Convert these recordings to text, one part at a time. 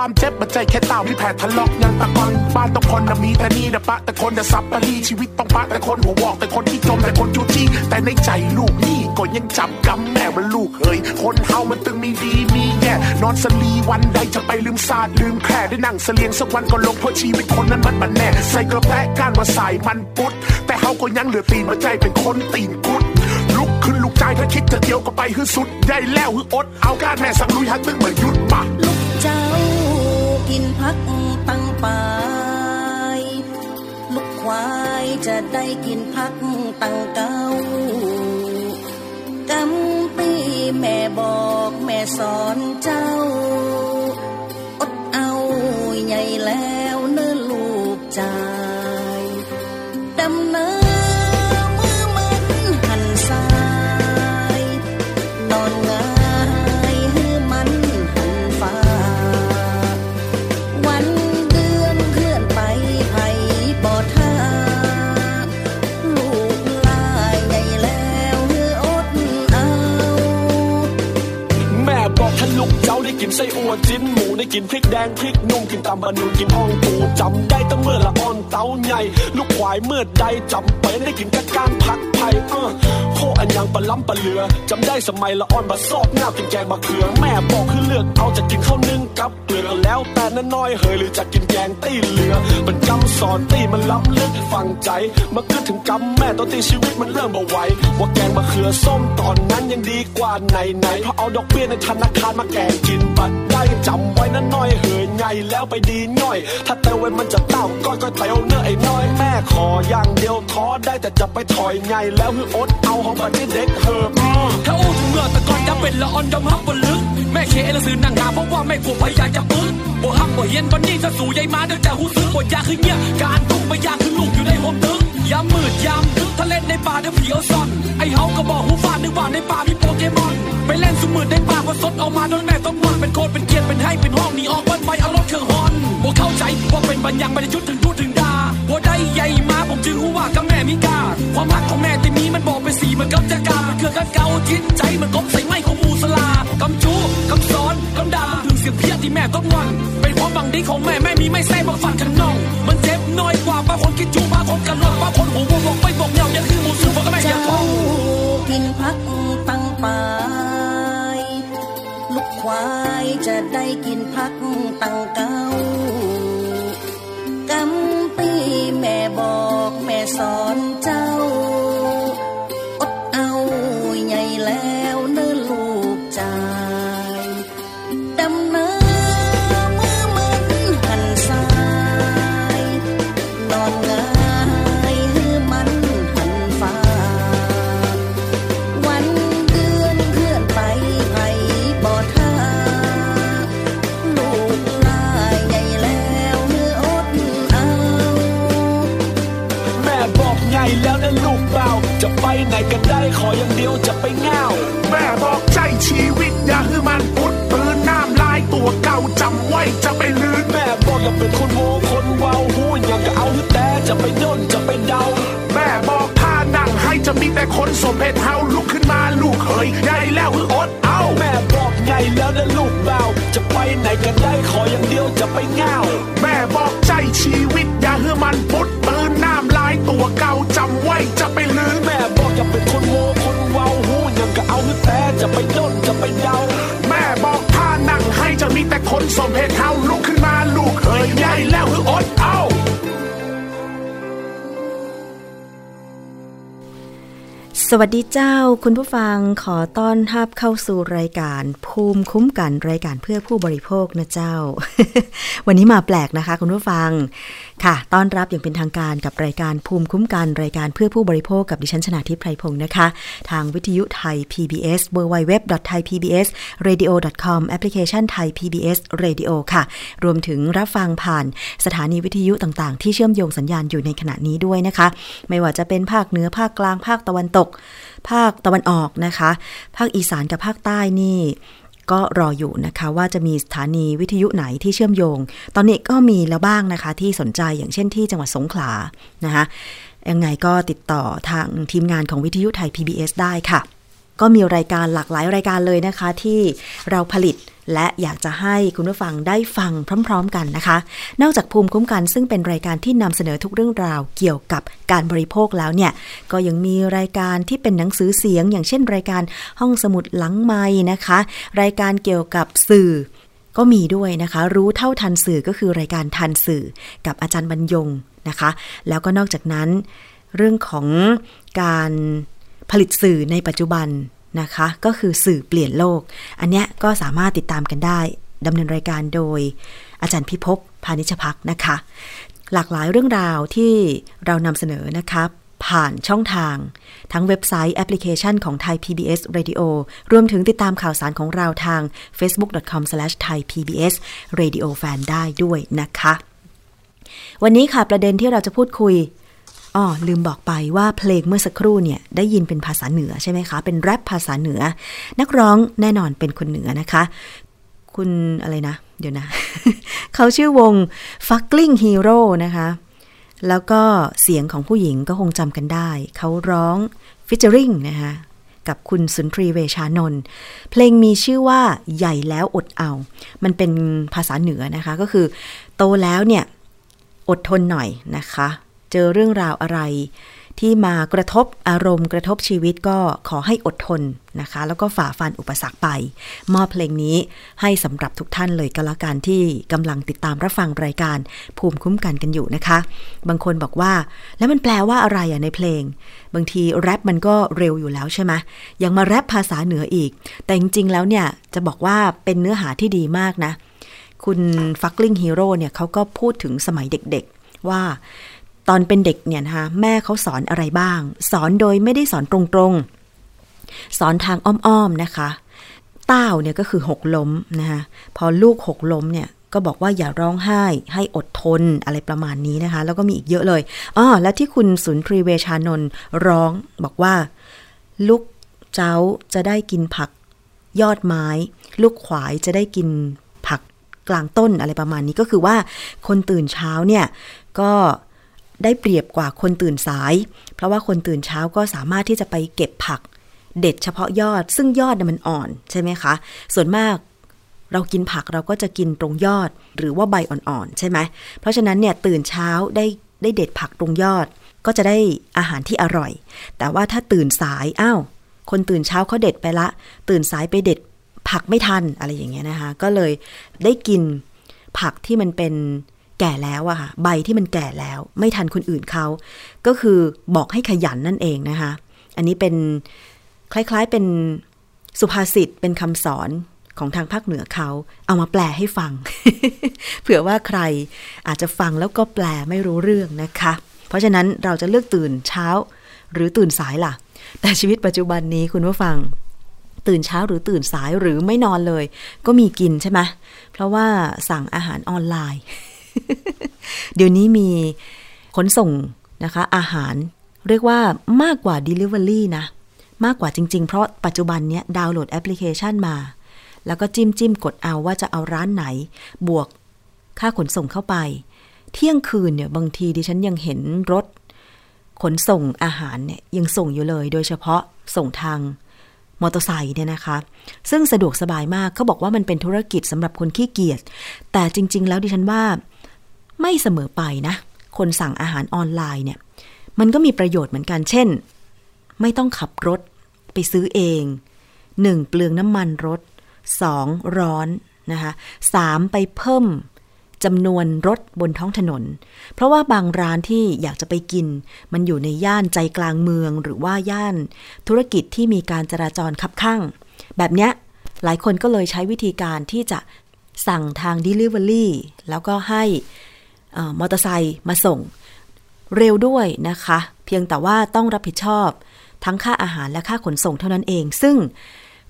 ความเจ็บมันใจแค่เต่าที่แผลทะเลาะยังตะกอนบ้านต้องคนนะมีแต่นี่นะปะแต่คนจะสับปะรีชีวิตต้องปะแต่คนหัววอกแต่คนที่จมแต่คนจูจี้แต่ในใจลูกนี่ก็ยังจับกำแม่มันลูกเฮ้ยคนเฮามันตึงมีดีมีแย่นอนสลีวันใดจะไปลืมศาสตร์ลืมแค่ได้นั่งเสลียงสักวันก็ลงเพราะชีวิตคนนั้นมันมันแน่ใส่กระแปะก้านมาใส่มันปุดแต่เฮาก็ยังเหลือตีนมาใจเป็นคนตีนกุดลุกขึ้นลูกใจถ้าคิดจะเที่ยวก็ไปฮือสุดได้แล้วฮืออดเอาการแม่สั่งลุยฮักตึงเหมือนยุดปะลูกเจ้า กินพักตั้งปายลูกควายจะได้กินพักตั้งเก้ากำปีแม่บอกแม่สอนเจ้า อดเอาใหญ่แล้วเนื้อลูกจ้า กิน ได้กินพริกแดงพริกนุ่มกินตำบะนุนกินอ่องปูจำได้ตั้งเมื่อละอ่อนเต้าใหญ่ลูกควายเมื่อใดจำเป็นได้กินกะการพักไผ่เออโคอันยังปลาล้ำปลาเหลือจำได้สมัยละอ่อนบะซอกหน้ากินแกงมะเขือแม่บอกคือเลือกเอาจะกินข้าวนึ่งกับเกลือแล้วแต่น้นน้อยเฮยหรือจะกินแกงตีเหลือมันกำสอนตีมันล้ำลึกฟังใจมาคิดถึงกำแม่ตอนตีชีวิตมันเริ่มบ่ไหวว่าแกงมะเขือส้มตอนนั้นยังดีกว่าไหนไหนเพราะเอาดอกเบี้ยในธนาคารมาแกงกินบัดได้จำไว้น้นน้อยเหือใหญ่แล้วไปดีน่อย ถ้าเตวไวมันจะเต้าก้อยก็เตวเนื้อไอ้น้อยแม่ขออย่างเดียวท้อได้แต่จะไปถอยใหญ่แล้วคืออดเอาของบัดที่เด็กเหิบถ้าอู้ถึงเมื่อตะกอนจะเป็นละออนดำฮับบนลึกแม่เคเอลซื้อนางหาเพราะว่าแม่กลัวพยายจะปื้นบ่ฮับบ่เฮียนวันนี้ถ้าสู่ใหญ่มาเดี๋ยวจะหูซื้อบ่ยาคือเงี้ยการทุกไม่ยากคือลูกอยู่ในห้องตึก ยามมืดยามทึกทะเลในป่าเดี๋ยวผีเอาซ่อน ไอเฮาก็บอกหูฟ้านึกว่าในป่ามีโปเกมอน ไปเล่นสมืดในป่าพอสดออกมาโดนแม่ต้องมอนเป็นโคตรเป็นเกียรเป็นให้เป็นห้องนีออกวันไปเอารถเครื่องฮอนบ่เข้าใจว่าเป็นบัญญังไม่ได้ยุดถึงพูดถึงดาบ่ได้ใหญ่มาผมจึงรู้ว่ากับแม่มีกาความรักของแม่ที่มีมันบอกเป็นสีมันกับจะกามันเคือกันเก่าจิตใจมันกบใส่ไม้ของมูสลากำจูกำสอนกำดาถึงเสียงเพี้ยที่แม่ต้องวันเป็นความบังดีของแม่แม่มีไม่แซ่บมาฟันขันน้องมันเจ็บน้อยกว่า คนคิดจูบางคนกันหลอกบางคนหูบอกไม่บอกเงาอย่าคือมูสูบอกกับแม่อยากท้องกินพักตั้งปาควายจะได้กินพักตั้งเก้ากำปีแม่บอกแม่สอนใจ จะไปไหนก็ได้ขออย่างเดียวจะไปเงาแม่บอกใจชีวิตอย่าให้มันพุดปืนน้ำลายตัวเก่าจำไว้จะไปลืนแม่บอกอย่าเป็นคนโง่คนเว้าหูอย่างก็เอาแต่จะไปโดนจะไปเดา แม่บอกท่านั่งให้จะมีแต่คนสมเพศเฮาลุกขึ้นมาลูกเฮ้ยใหญ่แล้วคืออดเอาแม่บอกใหญ่แล้วนะลูกเบาจะไปไหนก็ได้ขออย่างเดียวจะไปเงาแม่บอกใจชีวิตอย่าให้มันพุดปืนน้ำลายตัวเก่าจำไว้จะไปลืนแม่ จะไปโดนจะไปเดาแม่บอกท่านั่งให้จะมีแต่คนสมเพศเฮาลุกขึ้นมาลูกเฮ้ยใหญ่แล้วคืออดเอาสวัสดีเจ้าคุณผู้ฟังขอต้อนรับเข้าสู่รายการ ภูมิคุ้มกันรายการเพื่อผู้บริโภคนะเจ้า วันนี้มาแปลกนะคะ คุณผู้ฟัง ค่ะ ต้อนรับอย่างเป็นทางการกับรายการภูมิคุ้มกันรายการเพื่อผู้บริโภคกับดิฉันชนาทิพไพรพงศ์นะคะ ทางวิทยุไทย PBS www.thaipbsradio.com แอปพลิเคชันไทย PBS Radio ค่ะ รวมถึงรับฟังผ่านสถานีวิทยุต่างๆ ที่เชื่อมโยงสัญญาณอยู่ในขณะนี้ด้วยนะคะ ไม่ว่าจะเป็นภาคเหนือภาคกลางภาคตะวันตก ภาคตะวันออกนะคะ ภาคอีสานกับภาคใต้นี่ ก็รออยู่นะคะว่าจะมีสถานีวิทยุไหนที่เชื่อมโยง ตอนนี้ก็มีแล้วบ้างนะคะที่สนใจอย่างเช่นที่จังหวัดสงขลานะคะยังไงก็ติดต่อทางทีมงานของวิทยุไทย PBS ได้ค่ะ ก็มีรายการหลากหลายรายการเลยนะคะ ที่เราผลิตและอยากจะให้คุณผู้ฟังได้ฟังพร้อม ๆ กันนะคะ นอกจากภูมิคุ้มกันซึ่งเป็นรายการที่นำเสนอทุกเรื่องราวเกี่ยวกับการบริโภคแล้วเนี่ย ก็ยังมีรายการที่เป็นหนังสือเสียง อย่างเช่น รายการห้องสมุดหลังไม้นะคะ รายการเกี่ยวกับสื่อก็มีด้วยนะคะ รู้เท่าทันสื่อก็คือรายการทันสื่อกับอาจารย์บรรยงนะคะ แล้วก็นอกจากนั้น เรื่องของการ ผลิตสื่อในปัจจุบันนะคะ ก็คือสื่อเปลี่ยนโลก อันนี้ก็สามารถติดตามกันได้ดำเนินรายการโดยอาจารย์พิภพพานิชพักนะคะ หลากหลายเรื่องราวที่เรานำเสนอนะคะผ่านช่องทาง ทั้งเว็บไซต์แอปพลิเคชันของไทย PBS Radio รวมถึงติดตามข่าวสารของเราทาง facebook.com/thaipbsradiofan ได้ด้วยนะคะ วันนี้ค่ะประเด็นที่เราจะพูดคุย อ๋อลืมบอกไปว่าเพลงเมื่อสักครู่เนี่ยได้ยินเป็นภาษาเหนือใช่ไหมคะ เป็นแรปภาษาเหนือ นักร้องแน่นอนเป็นคนเหนือนะคะ คุณอะไรนะ เดี๋ยวนะ เขาชื่อวง Fuckling Hero นะคะ แล้วก็เสียงของผู้หญิงก็คงจำกันได้ เขาร้องฟิชเจอริงนะคะกับคุณสุนทรีเวชานนท์เพลงมีชื่อว่าใหญ่แล้วอดเอา มันเป็นภาษาเหนือนะคะก็คือ โตแล้วเนี่ยอดทนหน่อยนะคะ เจอเรื่องราวอะไร ที่มากระทบอารมณ์กระทบชีวิตก็ขอให้อดทนนะคะ แล้วก็ฝ่าฟันอุปสรรคไป มอบเพลงนี้ให้สำหรับทุกท่านเลยก็แล้วกันที่กำลังติดตามรับฟังรายการภูมิคุ้มกันกันอยู่นะคะ บางคนบอกว่า แล้วมันแปลว่าอะไรอะในเพลง บางทีแรปมันก็เร็วอยู่แล้วใช่ไหมยังมาแรปภาษาเหนืออีก แต่จริงๆแล้วเนี่ยจะบอกว่าเป็นเนื้อหาที่ดีมากนะคุณฟักลิงฮีโร่เนี่ยเขาก็พูดถึงสมัยเด็กๆ ว่า ตอนเป็นเด็กเนี่ยนะคะแม่เขาสอนอะไรบ้าง สอนโดยไม่ได้สอนตรงๆ สอนทางอ้อมๆนะคะต้าเนี่ยก็คือหกล้มนะคะพอลูกหกล้มเนี่ยก็บอกว่าอย่าร้องไห้ให้อดทนอะไรประมาณนี้นะคะ แล้วก็มีอีกเยอะเลยอ๋อแล้วที่คุณสุนทรีเวชานนท์ร้องบอกว่า ลูกเจ้าจะได้กินผักยอดไม้ ลูกขวายจะได้กินผักกลางต้นอะไรประมาณนี้ก็คือว่าคนตื่นเช้าเนี่ยก็ ได้เปรียบกว่าคนตื่นสาย เพราะว่าคนตื่นเช้าก็สามารถที่จะไปเก็บผัก เด็ดเฉพาะยอด ซึ่งยอดมันอ่อนใช่ไหมคะ ส่วนมากเรากินผักเราก็จะกินตรงยอดหรือว่าใบอ่อนๆใช่ไหม เพราะฉะนั้นเนี่ยตื่นเช้าได้ได้เด็ดผักตรงยอด ก็จะได้อาหารที่อร่อย แต่ว่าถ้าตื่นสายอ้าวคนตื่นเช้าเขาเด็ดไปละ ตื่นสายไปเด็ดผักไม่ทันอะไรอย่างเงี้ยนะคะ ก็เลยได้กินผักที่มันเป็น แก่แล้วอะค่ะใบที่มันแก่แล้ว ไม่ทันคนอื่นเขาก็คือบอกให้ขยันนั่นเองนะคะ อันนี้เป็นคล้ายๆเป็นสุภาษิตเป็นคำสอนของทางภาคเหนือเขาเอามาแปลให้ฟัง เผื่อว่าใครอาจจะฟังแล้วก็แปลไม่รู้เรื่องนะคะ เพราะฉะนั้นเราจะเลือกตื่นเช้าหรือตื่นสายล่ะ แต่ชีวิตปัจจุบันนี้คุณผู้ฟัง ตื่นเช้าหรือตื่นสายหรือไม่นอนเลย ก็มีกินใช่ไหมเพราะว่าสั่งอาหารออนไลน์ เดี๋ยวนี้มีขนส่งนะคะ อาหารเรียกว่ามากกว่า Delivery นะ มากกว่าจริง ๆ เพราะปัจจุบันเนี้ยดาวน์โหลดแอปพลิเคชันมา แล้วก็จิ้มจิ้มกดเอาว่าจะเอาร้านไหน บวกค่าขนส่งเข้าไป เที่ยงคืนเนี่ยบางทีดิฉันยังเห็นรถ ขนส่งอาหารเนี่ยยังส่งอยู่เลย โดยเฉพาะส่งทางมอเตอร์ไซค์เนี่ยนะคะ ซึ่งสะดวกสบายมากเขาบอกว่ามันเป็นธุรกิจสำหรับคนขี้เกียจแต่จริง ๆ แล้วดิฉันว่า ไม่เสมอไปนะ คนสั่งอาหารออนไลน์เนี่ย มันก็มีประโยชน์เหมือนกัน เช่น ไม่ต้องขับรถไปซื้อเอง 1. เปลืองน้ำมันรถ 2. ร้อนนะคะ 3. ไปเพิ่มจำนวนรถบนท้องถนน เพราะว่าบางร้านที่อยากจะไปกิน มันอยู่ในย่านใจกลางเมืองหรือว่าย่านธุรกิจที่มีการจราจรคับข้าง แบบเนี้ยหลายคนก็เลยใช้วิธีการที่จะสั่งทาง Delivery แล้วก็ให้ มอเตอร์ไซค์มาส่งเร็วด้วยนะคะ เพียงแต่ว่าต้องรับผิดชอบ ทั้งค่าอาหารและค่าขนส่งเท่านั้นเอง ซึ่ง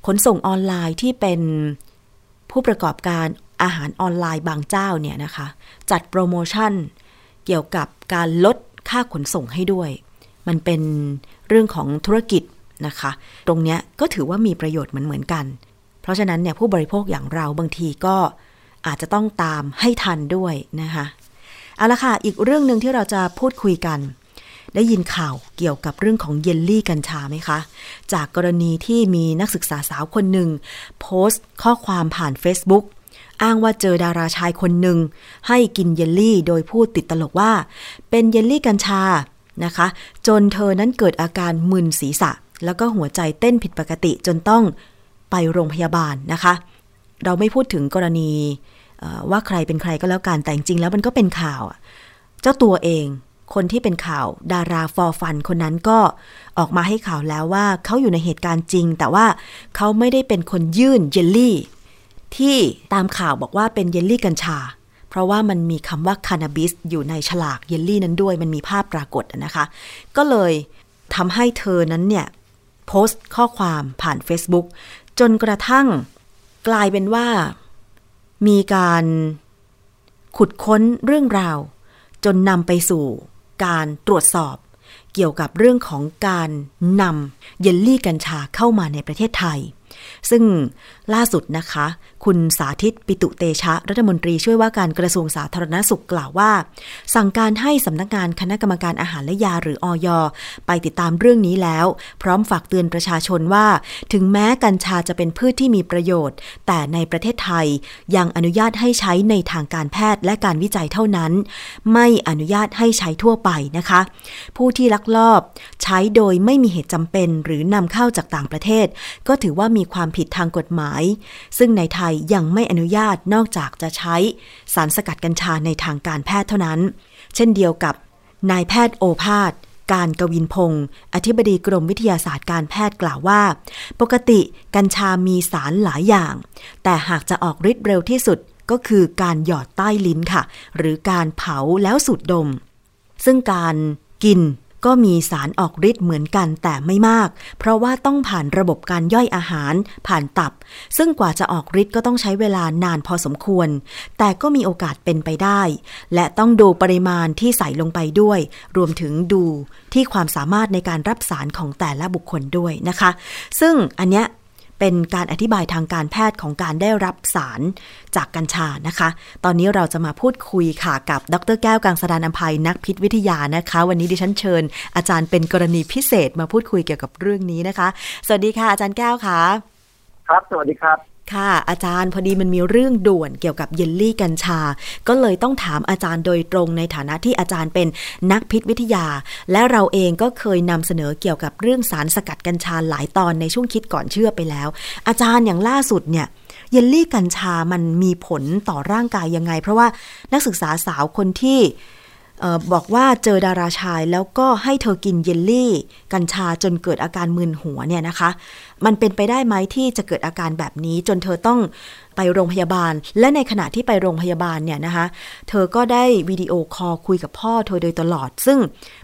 ขนส่งออนไลน์ที่เป็นผู้ประกอบการอาหารออนไลน์บางเจ้าเนี่ยนะคะ จัดโปรโมชั่นเกี่ยวกับการลดค่าขนส่งให้ด้วย มันเป็นเรื่องของธุรกิจนะคะ ตรงเนี้ยก็ถือว่ามีประโยชน์เหมือนเหมือนกัน เพราะฉะนั้นเนี่ยผู้บริโภคอย่างเราบางทีก็อาจจะต้องตามให้ทันด้วยนะคะ เอาละค่ะ อีกเรื่องหนึ่งที่เราจะพูดคุยกัน ได้ยินข่าวเกี่ยวกับเรื่องของเยลลี่กัญชาไหมคะ จากกรณีที่มีนักศึกษาสาวคนหนึ่ง โพสต์ข้อความผ่าน Facebook อ้างว่าเจอดาราชายคนหนึ่ง ให้กินเยลลี่โดยพูดติดตลกว่า เป็นเยลลี่กัญชานะคะ จนเธอนั้นเกิดอาการมึนศีรษะ แล้วก็หัวใจเต้นผิดปกติจนต้องไปโรงพยาบาลนะคะ เราไม่พูดถึงกรณี ว่าใครเป็นใครก็แล้วกันแต่จริงๆแล้วมันก็เป็นข่าวเจ้าตัวเองคนที่เป็นข่าวดาราฟอร์ฟันคนนั้นก็ออกมาให้ข่าวแล้วว่าเขาอยู่ในเหตุการณ์จริง แต่ว่าเขาไม่ได้เป็นคนยื่นเยลลี่ ที่ตามข่าวบอกว่าเป็นเยลลี่กัญชา เพราะว่ามันมีคำว่า cannabis อยู่ในฉลากเยลลี่นั้นด้วย มันมีภาพปรากฏนะคะ ก็เลยทำให้เธอนั้นเนี่ยโพสต์ข้อความผ่าน Facebook จนกระทั่งกลายเป็นว่า มีการขุดค้นเรื่องราว จนนำไปสู่การตรวจสอบ เกี่ยวกับเรื่องของการนำเยลลี่กัญชาเข้ามาในประเทศไทย ซึ่ง ล่าสุดนะคะ คุณสาธิตปิตุเตชะ รัฐมนตรีช่วยว่าการกระทรวงสาธารณสุขกล่าวว่า สั่งการให้สำนักงานคณะกรรมการอาหารและยาหรืออยไปติดตามเรื่องนี้แล้ว พร้อมฝากเตือนประชาชนว่า ถึงแม้กัญชาจะเป็นพืชที่มีประโยชน์ แต่ในประเทศไทยยังอนุญาตให้ใช้ในทางการแพทย์และการวิจัยเท่านั้น ไม่อนุญาตให้ใช้ทั่วไปนะคะ ผู้ที่ลักลอบใช้โดยไม่มีเหตุจำเป็น หรือนำเข้าจากต่างประเทศ ก็ถือว่ามีความผิดทางกฎหมายซึ่งในไทยยังไม่อนุญาตนอกจากจะใช้สารสกัดกัญชาในทางการแพทย์เท่านั้น เช่นเดียวกับนายแพทย์โอภาสการกวินพงศ์อธิบดีกรมวิทยาศาสตร์การแพทย์กล่าวว่า ปกติกัญชามีสารหลายอย่าง แต่หากจะออกฤทธิ์เร็วที่สุดก็คือการหยอดใต้ลิ้นค่ะ หรือการเผาแล้วสูดดม ซึ่งการกิน ก็มีสารออกฤทธิ์เหมือนกันแต่ไม่มาก เพราะว่าต้องผ่านระบบการย่อยอาหารผ่านตับ ซึ่งกว่าจะออกฤทธิ์ก็ต้องใช้เวลานานพอสมควร แต่ก็มีโอกาสเป็นไปได้ และต้องดูปริมาณที่ใส่ลงไปด้วย รวมถึงดูที่ความสามารถในการรับสารของแต่ละบุคคลด้วยนะคะ ซึ่งอันเนี้ย เป็นการอธิบายทางการแพทย์ของการได้รับสารจากกัญชานะคะ ตอนนี้เราจะมาพูดคุยค่ะกับดรแก้วกังสดานอภัยนักพิษวิทยานะคะ วันนี้ดิฉันเชิญ อาจารย์เป็นกรณีพิเศษมาพูดคุยเกี่ยวกับเรื่องนี้นะคะ สวัสดีค่ะอาจารย์แก้วค่ะ ครับ สวัสดีครับ ค่ะอาจารย์พอดีมันมีเรื่องด่วนเกี่ยวกับเยลลี่กัญชา ก็เลยต้องถามอาจารย์โดยตรงในฐานะที่อาจารย์เป็นนักพิษวิทยา และเราเองก็เคยนำเสนอเกี่ยวกับเรื่องสารสกัดกัญชาหลายตอนในช่วงคิดก่อนเชื่อไปแล้ว อาจารย์อย่างล่าสุดเนี่ยเยลลี่กัญชามันมีผลต่อร่างกายยังไง เพราะว่านักศึกษาสาวคนที่ บอกว่าเจอดาราชายแล้วก็ให้เธอกินเยลลี่ กัญชาจนเกิดอาการมึนหัวเนี่ยนะคะ มันเป็นไปได้ไหมที่จะเกิดอาการแบบนี้จนเธอต้องไปโรงพยาบาล และในขณะที่ไปโรงพยาบาลเนี่ยนะคะ เธอก็ได้ video call คุยกับพ่อเธอโดยตลอด ซึ่ง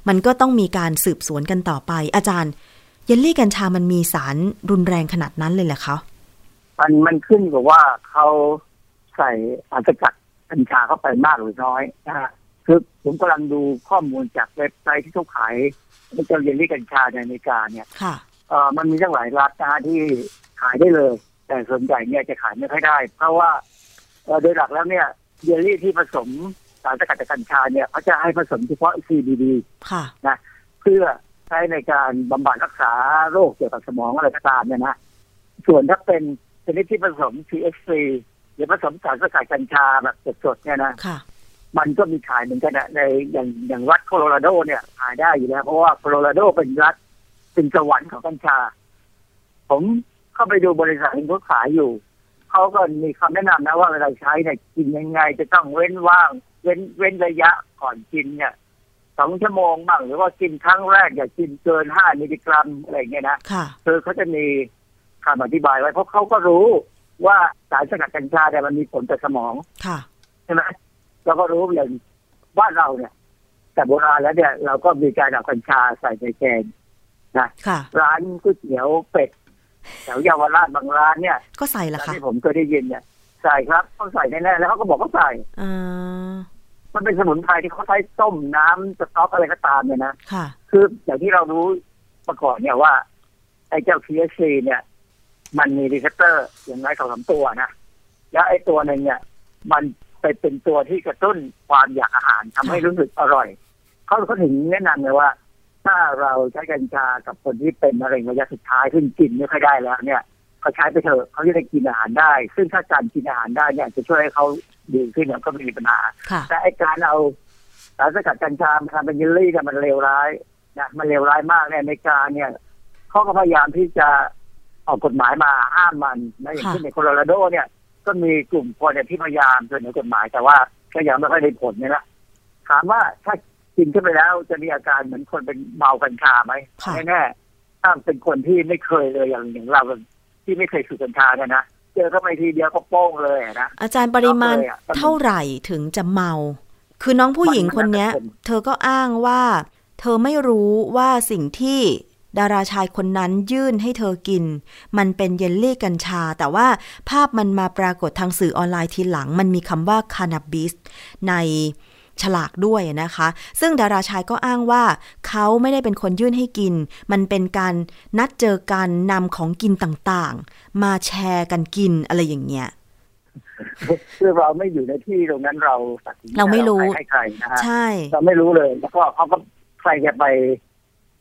มันก็ต้องมีการสืบสวนกันต่อไป อาจารย์ เยลลี่กัญชามันมีสารรุนแรงขนาดนั้นเลยเหรอคะมันมันขึ้นกับว่าเขาใส่สารสกัดกัญชาเข้าไปมากหรือน้อยนะฮะ คือผมกำลังดูข้อมูลจากเว็บไซต์ที่เขาขายเจ้าเยลลี่กัญชาในอเมริกาเนี่ยค่ะเอ่อมันมีตั้งหลายรัฐนะฮะที่ขายได้เลย แต่ส่วนใหญ่เนี่ยจะขายไม่ค่อยได้ เพราะว่าเอ่อโดยหลักแล้วเนี่ยเยลลี่ที่ผสมสารสกัดจากกัญชาเนี่ยเขาจะให้ผสมเฉพาะ CBD ค่ะเพื่อใช้ในการบำบัดรักษาโรคเกี่ยวกับสมองอะไรก็ตามเนี่ยนะส่วนถ้าเป็นชนิดที่ผสม THC หรือผสมสารสกัดกัญชาแบบสดๆเนี่ยนะค่ะ มันก็มีขายเหมือนกันนะในอย่างอย่างรัฐโคโลราโดเนี่ยขายได้อยู่แล้ว เพราะว่าโคโลราโดเป็นรัฐเป็นสวรรค์ของกัญชา ผมเข้าไปดูบริษัทที่เขาขายอยู่เขาก็มีคำแนะนำนะว่าเวลาใช้เนี่ยกินยังไง จะต้องเว้นว่าง เว้นเว้นระยะก่อนกินเนี่ยสองชั่วโมงบ้างหรือว่ากินครั้งแรกอย่ากินเกินห้ามิลลิกรัมอะไรอย่างเงี้ยนะค่ะคือเขาจะมีคำอธิบายไว้เพราะเขาก็รู้ว่าสารสกัดกัญชาเนี่ยมันมีผลต่อสมองค่ะใช่ไหม เราก็รู้อย่างบ้านเราเนี่ย แต่โบราณแล้วเนี่ย เราก็มีการเอากัญชาใส่ในแกงค่ะร้านก๋วยเตี๋ยวเป็ดแถวเยาวราชบางร้านเนี่ย ก็ใส่ละตามค่ะที่ผมเคยได้ยินเนี่ยใส่ครับเขาใส่แน่ๆแล้วเขาก็บอกเขาใส่อ่ามันเป็นสมุนไพรที่เขาใช้ต้มน้ำสต๊อกอะไรก็ตามเนี่ยนะค่ะคืออย่างที่เรารู้มาก่อนเนี่ยว่า ไอ้เจ้า THC เนี่ย มันมี receptor อย่างน้อยสองสามตัวนะแล้วไอ้ตัวหนึ่งเนี่ย มัน ไปเป็นตัวที่กระตุ้นความอยากอาหารทำให้รู้สึกอร่อย เขาเขาถึงแนะนำเลยว่า ถ้าเราใช้กัญชากับคนที่เป็นมะเร็งระยะสุดท้ายซึ่งกินไม่ค่อยได้แล้วเนี่ยเขาใช้ไปเถอะเขาจะได้กินอาหารได้ ซึ่งถ้าการกินอาหารได้เนี่ยจะช่วยให้เขาดีขึ้นเนี่ยก็ไม่มีปัญหาค่ะแต่ไอการเอาสารสกัดกัญชามาทำเป็นเยลลี่เนี่ยมันเลวร้ายนะมันเลวร้ายมากในอเมริกาเนี่ยเขาก็พยายามที่จะออกกฎหมายมาห้ามมันนะอย่างค่ะเช่นในโคโลราโดเนี่ย ก็มีกลุ่มคนเนี่ยที่พยายามเสนอกฎหมาย แต่ว่าก็ยังไม่ค่อยได้ผลเนี่ยนะถามว่าถ้ากินขึ้นไปแล้วจะมีอาการเหมือนคนเป็นเมากัญชาไหมค่ะแน่ๆถ้าเป็นคนที่ไม่เคยเลยอย่างอย่างเราที่ไม่เคยสูบกัญชาเนี่ยนะเจอเข้าไปทีเดียวก็โป้งเลยอะนะอาจารย์ปริมาณช็อกเลยอะเท่าไหร่ถึงจะเมา คือน้องผู้หญิงคนเนี้ยมันเธอก็อ้างว่า เธอไม่รู้ว่าสิ่งที่ ดาราชายคนนั้นยื่นให้เธอกิน มันเป็นเยลลี่กัญชา แต่ว่าภาพมันมาปรากฏทางสื่อออนไลน์ทีหลัง มันมีคำว่าคานาบิสในฉลากด้วยนะคะ ซึ่งดาราชายก็อ้างว่า เขาไม่ได้เป็นคนยื่นให้กิน มันเป็นการนัดเจอกันนำของกินต่างๆ มาแชร์กันกินอะไรอย่างเงี้ยคือเราไม่อยู่ในที่ตรงนั้นเราตัดสินใจเราไม่รู้ให้ใครนะฮะใช่ เราไม่รู้เลย แล้วก็เขาก็ใครจะไป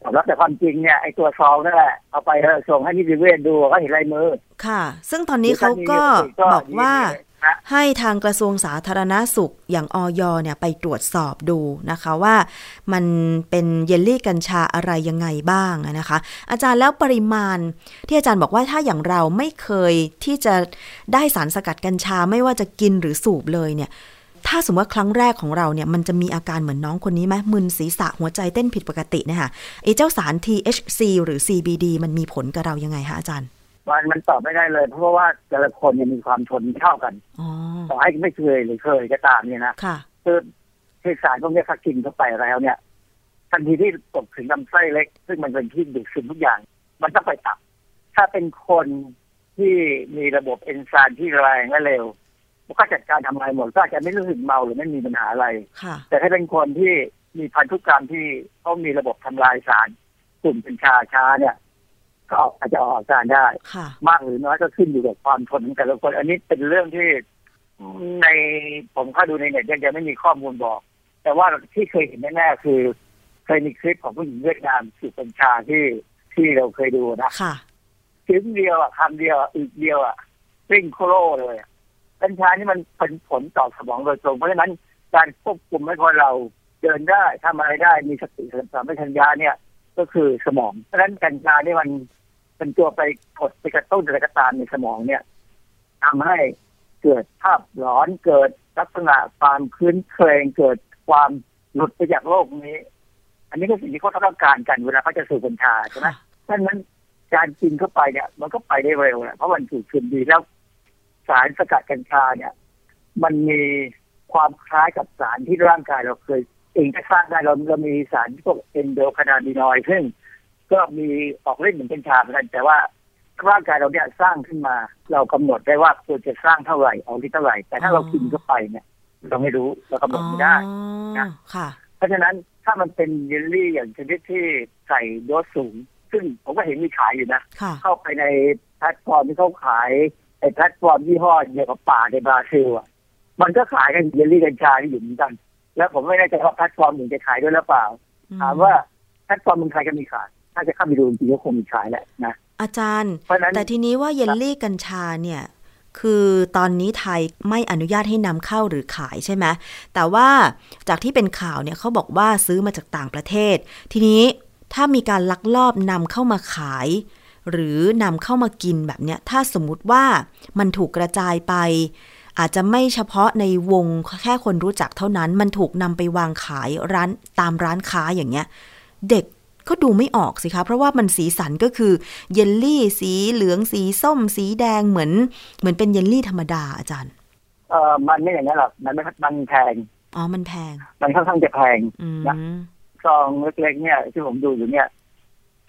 ตอบรับแต่ความจริงเนี่ยไอ้ตัวซองนั่นแหละเอาไปเถอะส่งให้นิติเวชดูเขาเห็นลายมือ ค่ะ ซึ่งตอนนี้เขาก็บอกว่าฮะให้ทางกระทรวงสาธารณาสุขอย่างออยเนี่ยไปตรวจสอบดูนะคะว่ามันเป็นเยลลี่กัญชาอะไรยังไงบ้างอะนะคะ อาจารย์แล้วปริมาณที่อาจารย์บอกว่าถ้าอย่างเราไม่เคยที่จะได้สารสกัดกัญชาไม่ว่าจะกินหรือสูบเลยเนี่ย ถ้าสมมติว่าครั้งแรกของเราเนี่ยมันจะมีอาการเหมือนน้องคนนี้ไหมมึนศีรษะหัวใจเต้นผิดปกติเนะคะไอ้เจ้าสาร THC หรือ CBD มันมีผลกับเรายังไงคะอาจารย์มันมันตอบไม่ได้เลย เพราะว่าแต่ละคนเนี่ยมีความทนไม่เท่ากันอ๋อต่อให้ไม่เคยหรือเคยก็ตามเนี่ยนะค่ะคือคือสารพวกเนี้ยถ้ากินเข้าไปแล้วเนี่ยทันทีที่ตกถึงลำไส้เล็ก ซึ่งมันเป็นที่ดูดซึมทุกอย่าง มันต้องไปตับ ถ้าเป็นคนที่มีระบบเอนไซม์ที่แรงและเร็วมัน ก็จัดการทำลายหมดก็อาจจะไม่รู้สึกเมาหรือไม่มีปัญหาอะไรค่ะแต่ถ้าเป็นคนที่มีพันธุกรรมที่เขามีระบบทำลายสารกลุ่มเป็นชาช้าเนี่ย ก็อาจจะออกอาการได้ค่ะมากหรือน้อยก็ขึ้นอยู่กับความทนของแต่ละคน อันนี้เป็นเรื่องที่ในผมเข้าดูในเน็ตยังยังไม่มีข้อมูลบอก แต่ว่าที่เคยเห็นแน่ๆคือ เคยมีคลิปของผู้หญิงเวียดนามสูบกัญชาที่ที่เราเคยดูนะค่ะชิ้นเดียวอะคำเดียวอะอึกเดียวอะซิ่งโคโรเลยอะ กัญชานี่มันเป็นผลต่อสมองโดยตรงเพราะฉะนั้นการควบคุมให้คนเราเดินได้ทำอะไรได้มีสติสัมปชัญญะเนี่ย ก็คือสมอง เพราะฉะนั้นกัญชานี่มันเป็นตัวไปกดไปกระตุ้นอะไรก็ตามในสมองเนี่ยทำให้เกิดภาพหลอนเกิดลักษณะความคืนเครงเกิดความหลุดไปจากโลกนี้ อันนี้ก็สิ่งที่เขาต้องการกันเวลาเขาจะสูบกัญชาใช่ไหมค่ะเพราะฉะนั้นการกินเข้าไปเนี่ย มันก็ไปได้เร็วแหละเพราะมันถูกคืนดีแล้ว สารสกัดกัญชาเนี่ย มันมีความคล้ายกับสารที่ร่างกายเราเคยเองก็สร้างได้เราเรามีสารพวกเอนโดคานาบินอยด์ซึ่งก็มีออกฤทธิ์เหมือนกัญชาเหมือนกันแต่ว่าร่างกายเราเนี่ยสร้างขึ้นมา เรากำหนดได้ว่าควรจะสร้างเท่าไหร่ออกฤทธิ์เท่าไหร่ แต่ถ้าเรากินเข้าไปเนี่ย เราไม่รู้เรากำหนอ๋ดอไม่ได้นะค่ะ เพราะฉะนั้นถ้ามันเป็นเยลลี่อย่างชนิดที่ใส่โดสสูง ซึ่งผมก็เห็นมีขายอยู่นะค่ะเข้าไปในแพลตฟอร์มที่เขาขาย ไอ้แพลตฟอร์มยี่ห้อเดียวกับป่าในบราซิลอะมันก็ขายกันเยลลี่กัญชาที่อยู่เหมือนกัน แล้วผมไม่แน่ใจว่าแพลตฟอร์มอื่นจะขายด้วยหรือเปล่าถามว่าแพลตฟอร์มเมืองไทยก็มีขาย ถ้าจะเข้าไปดูจริงๆก็คงมีขายแหละนะอาจารย์เพราะฉะนั้นแต่ทีนี้ว่าเยลลี่กัญชาเนี่ย คือตอนนี้ไทยไม่อนุญาตให้นำเข้าหรือขายใช่ไหมแต่ว่าจากที่เป็นข่าวเนี่ยเขาบอกว่าซื้อมาจากต่างประเทศ ทีนี้ถ้ามีการลักลอบนำเข้ามาขาย หรือนำเข้ามากินแบบเนี้ยถ้าสมมุติว่ามันถูกกระจายไป อาจจะไม่เฉพาะในวงแค่คนรู้จักเท่านั้น มันถูกนำไปวางขายร้านตามร้านค้าอย่างเงี้ย เด็กก็ดูไม่ออกสิคะ เพราะว่ามันสีสันก็คือเยลลี่สีเหลืองสีส้ม สีแดงเหมือน เหมือนเป็นเยลลี่ธรรมดาอาจารย์เออมันไม่อย่างนั้นหรอกมันไม่มันแพงอ๋อมันแพง มันค่อนข้างจะแพงอืมนะซองเล็กๆเนี่ยที่ผมดูอยู่เนี่ย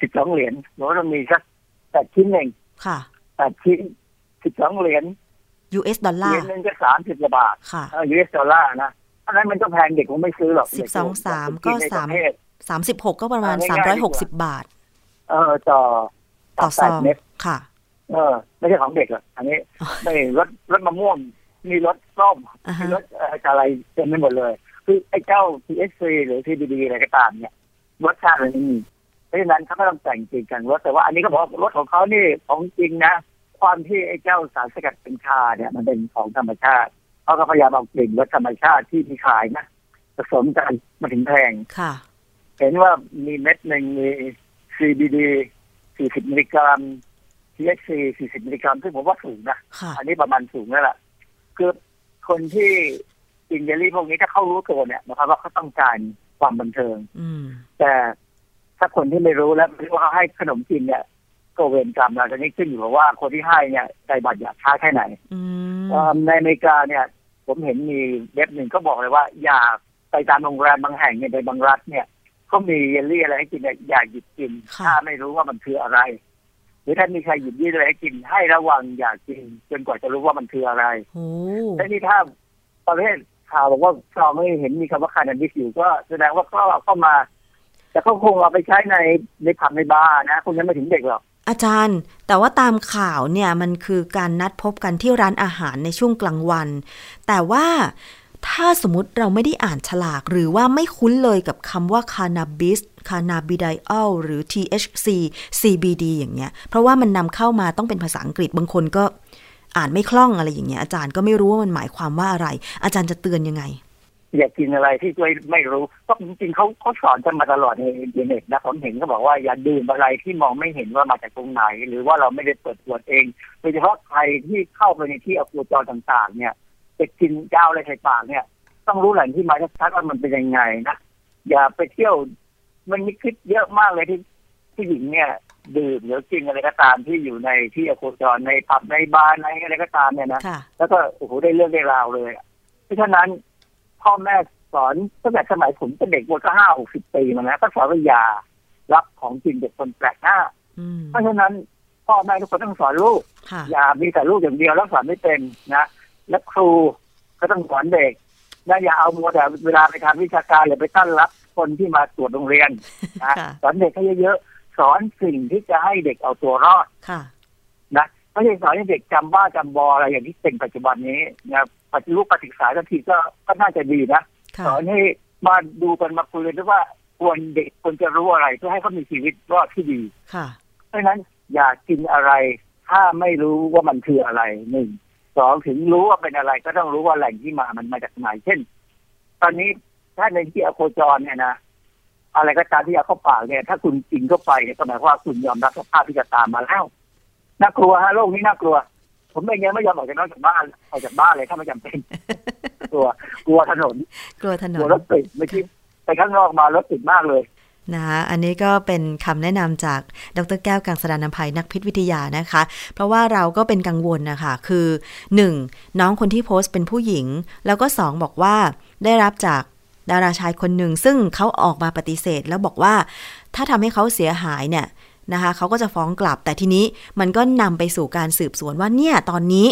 สิบสองเหรียญผมว่าเรามีสัก แปดชิ้นเองค่ะแปดชิ้นสิบสองเหรียญ US ดอลเหลารียร์ญหนึงก็สามสิบกว่าบาทค่ะ เออ US ดอลลาร์นะอันนั้นมันก็แพงเด็กคงไม่ซื้อหรอกสิบสองสามเด็ก็นในสามประเทศ สามสิบหกก็ประมาณเอาสามง่ายๆร้อยดีหกกว่าสิบบาท เออต่อต่อซแปดองเม็ดค่ะ เออ ไม่ใช่ของเด็กหรอกอันนี้อ๋อไม่รถรถมะม่วง มีรถส้มอ่าฮะ มีรถเอ่ออะไรเต็มไปหมดเลย คือไอ้เจ้า TSC หรือ TBD อะไรก็ตามเนี่ยรสชาติมันไม่มีเพ ราะฉะนั้นเขาก็ต้องแต่งจริงกันรสแต่ว่าอันนี้ก็บอกว่ารสของเขานี่ของจริงนะ ความที่ไอ้เจ้าสารสกัดเป็นชาเนี่ย มันเป็นของธรรมชาติเขาก็พยายามเอากลิ่นรสธรรมชาติที่มีขายนะผสมกันมาถึงแพงค่ะ เห็นว่ามีเม็ดหนึ่งมี CBD 40 มิลลิกรัม THC 40 มิลลิกรัมซึ่งผมว่าสูงนะค่ะอันนี้ประมาณสูงแล้วล่ะคือคนที่กินเยลลี่พวกนี้ถ้าเขารู้ตัวเนี่ยนะครับว่าเขาต้องการความบันเทิงอืมแต่ ถ้าคนที่ไม่รู้แล้วไม่รู้ว่าเขาให้ขนมกินเนี่ยก็เวรกรรมเราจะนี้ขึ้นอยู่กับว่าคนที่ให้เนี่ยใจบัตรอยากช้าแค่ไหนอืมเอ่อในอเมริกาเนี่ย ผมเห็นมีเว็บหนึ่งก็บอกเลยว่า อย่าไปตามโรงแรมบางแห่งเนี่ยในบางรัฐเนี่ยเขามีเยลลี่อะไรให้กินเนี่ยอย่าหยิบกินค่ะถ้าไม่รู้ว่ามันคืออะไร หรือถ้ามีใครหยิบยื่นอะไรให้กิน ให้ระวังอย่ากิน จนกว่าจะรู้ว่ามันคืออะไรโอ้และนี่ถ้าประเภทข่าวบอกว่าซองไม่เห็นมีคำว่าคานาบิสอยู่ก็แสดงว่าเขาเอาเข้ามา แต่เขาคงเอาไปใช้ในในผับในบาร์นะคงยังไม่ถึงเด็กหรอกอาจารย์ แต่ว่าตามข่าวเนี่ยมันคือการนัดพบกันที่ร้านอาหารในช่วงกลางวัน แต่ว่าถ้าสมมติเราไม่ได้อ่านฉลาก หรือว่าไม่คุ้นเลยกับคำว่า cannabis cannabidiol หรือ THC CBD อย่างเงี้ย เพราะว่ามันนำเข้ามาต้องเป็นภาษาอังกฤษบางคนก็อ่านไม่คล่องอะไรอย่างเงี้ยอาจารย์ก็ไม่รู้ว่ามันหมายความว่าอะไร อาจารย์จะเตือนยังไง อย่ากินอะไรที่ตัวไม่รู้เพราะจริงๆเขาเขาสอนกันมาตลอดในอินเทอร์เน็ตนะผมเห็นเขาบอกว่าอย่าดื่มอะไรที่มองไม่เห็นว่ามาจากตรงไหน หรือว่าเราไม่ได้เปิดขวดเองโดยเฉพาะใครที่เข้าไปในที่อโคจรต่างๆ เนี่ยจะกินเจ้าอะไรใส่ปากเนี่ย ต้องรู้แหล่งที่มาชัดๆว่ามันเป็นยังไงนะอย่าไปเที่ยว มันมีคลิปเยอะมากเลยที่ผู้หญิงเนี่ย ดื่มหรือกินอะไรก็ตามที่อยู่ในที่อโคจรในผับในบาร์ในอะไรก็ตามเนี่ยนะค่ะแล้วก็โอ้โหได้เรื่องได้ราวเลยอะเพราะฉะนั้น พ่อแม่สอนตั้งแต่สมัยผมเป็นเด็กวัยก็ห้าหกสิบปีมาแล้วก็สอนว่าอย่ารับของกินเด็กคนแปลกหน้าอืมเพราะฉะนั้นพ่อแม่ทุกคนต้องสอนลูกค่ะอย่ามีแต่ลูกอย่างเดียวแล้วสอนไม่เป็นนะและครูก็ต้องสอนเด็กและอย่าเอามัวแต่เวลาไปทำวิชาการหรือไปต้อนรับคนที่มาตรวจโรงเรียนนะค่ะสอนเด็กให้เยอะๆสอนสิ่งที่จะให้เด็กเอาตัวรอดค่ะนะไม่ใช่สอนให้เด็กจำบ้าจำบออะไรอย่างที่เป็นปัจจุบันนี้นะ ปฏิรูปการศึกษาทันทีก็ก็น่าจะดีนะค่ะสอนให้มาดูกันมาคุยกันด้วยว่าควรเด็กควรจะรู้อะไรเพื่อให้เขามีชีวิตรอดที่ดีค่ะ เพราะฉะนั้นอย่ากินอะไร ถ้าไม่รู้ว่ามันคืออะไรหนึ่งสองถึงรู้ว่าเป็นอะไรก็ต้องรู้ว่าแหล่งที่มามันมาจากไหนเช่น ตอนนี้ถ้าในที่อโคจรเนี่ยนะอะไรก็ตามที่เอาเข้าปากเนี่ย ถ้าคุณกินเข้าไปเนี่ยก็หมายความว่าคุณยอมรับสภาพที่จะตามมาแล้วน่ากลัวฮะโลกนี้น่ากลัว ผมเองยังไม่ยอมออกจากนอกจากบ้านออกจากบ้านเลยถ้าไม่จำเป็น กลัว กลัวถนน กลัวถนกลัวนรถติดไม่คิดไปข้างนอกมารถติดมากเลยนะคะอันนี้ก็เป็นคำแนะนำจากดรแก้วกังสดานนภัยนักพิษวิทยานะคะ เพราะว่าเราก็เป็นกังวลนะคะ คือ 1. น้องคนที่โพสต์เป็นผู้หญิง แล้วก็ 2 บอกว่าได้รับจากดาราชายคนหนึ่ง ซึ่งเขาออกมาปฏิเสธ แล้วบอกว่าถ้าทำให้เขาเสียหายเนี่ย นะคะเขาก็จะฟ้องกลับ แต่ทีนี้มันก็นำไปสู่การสืบสวนว่าเนี่ยตอนนี้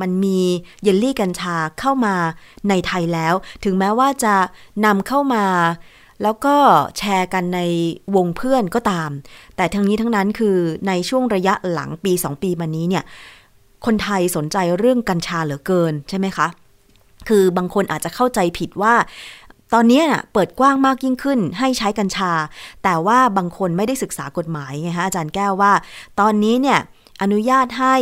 มันมีเยลลี่กัญชาเข้ามาในไทยแล้ว ถึงแม้ว่าจะนำเข้ามา แล้วก็แชร์กันในวงเพื่อนก็ตาม แต่ทั้งนี้ทั้งนั้นคือในช่วงระยะหลังปี 2 ปีมานี้เนี่ยคนไทยสนใจเรื่องกัญชาเหลือเกินใช่ไหมคะ คือบางคนอาจจะเข้าใจผิดว่า ตอนนี้เปิดกว้างมากยิ่งขึ้นให้ใช้กัญชา แต่ว่าบางคนไม่ได้ศึกษากฎหมายไงฮะอาจารย์แก้วว่า ตอนนี้เนี่ยอนุญาตให้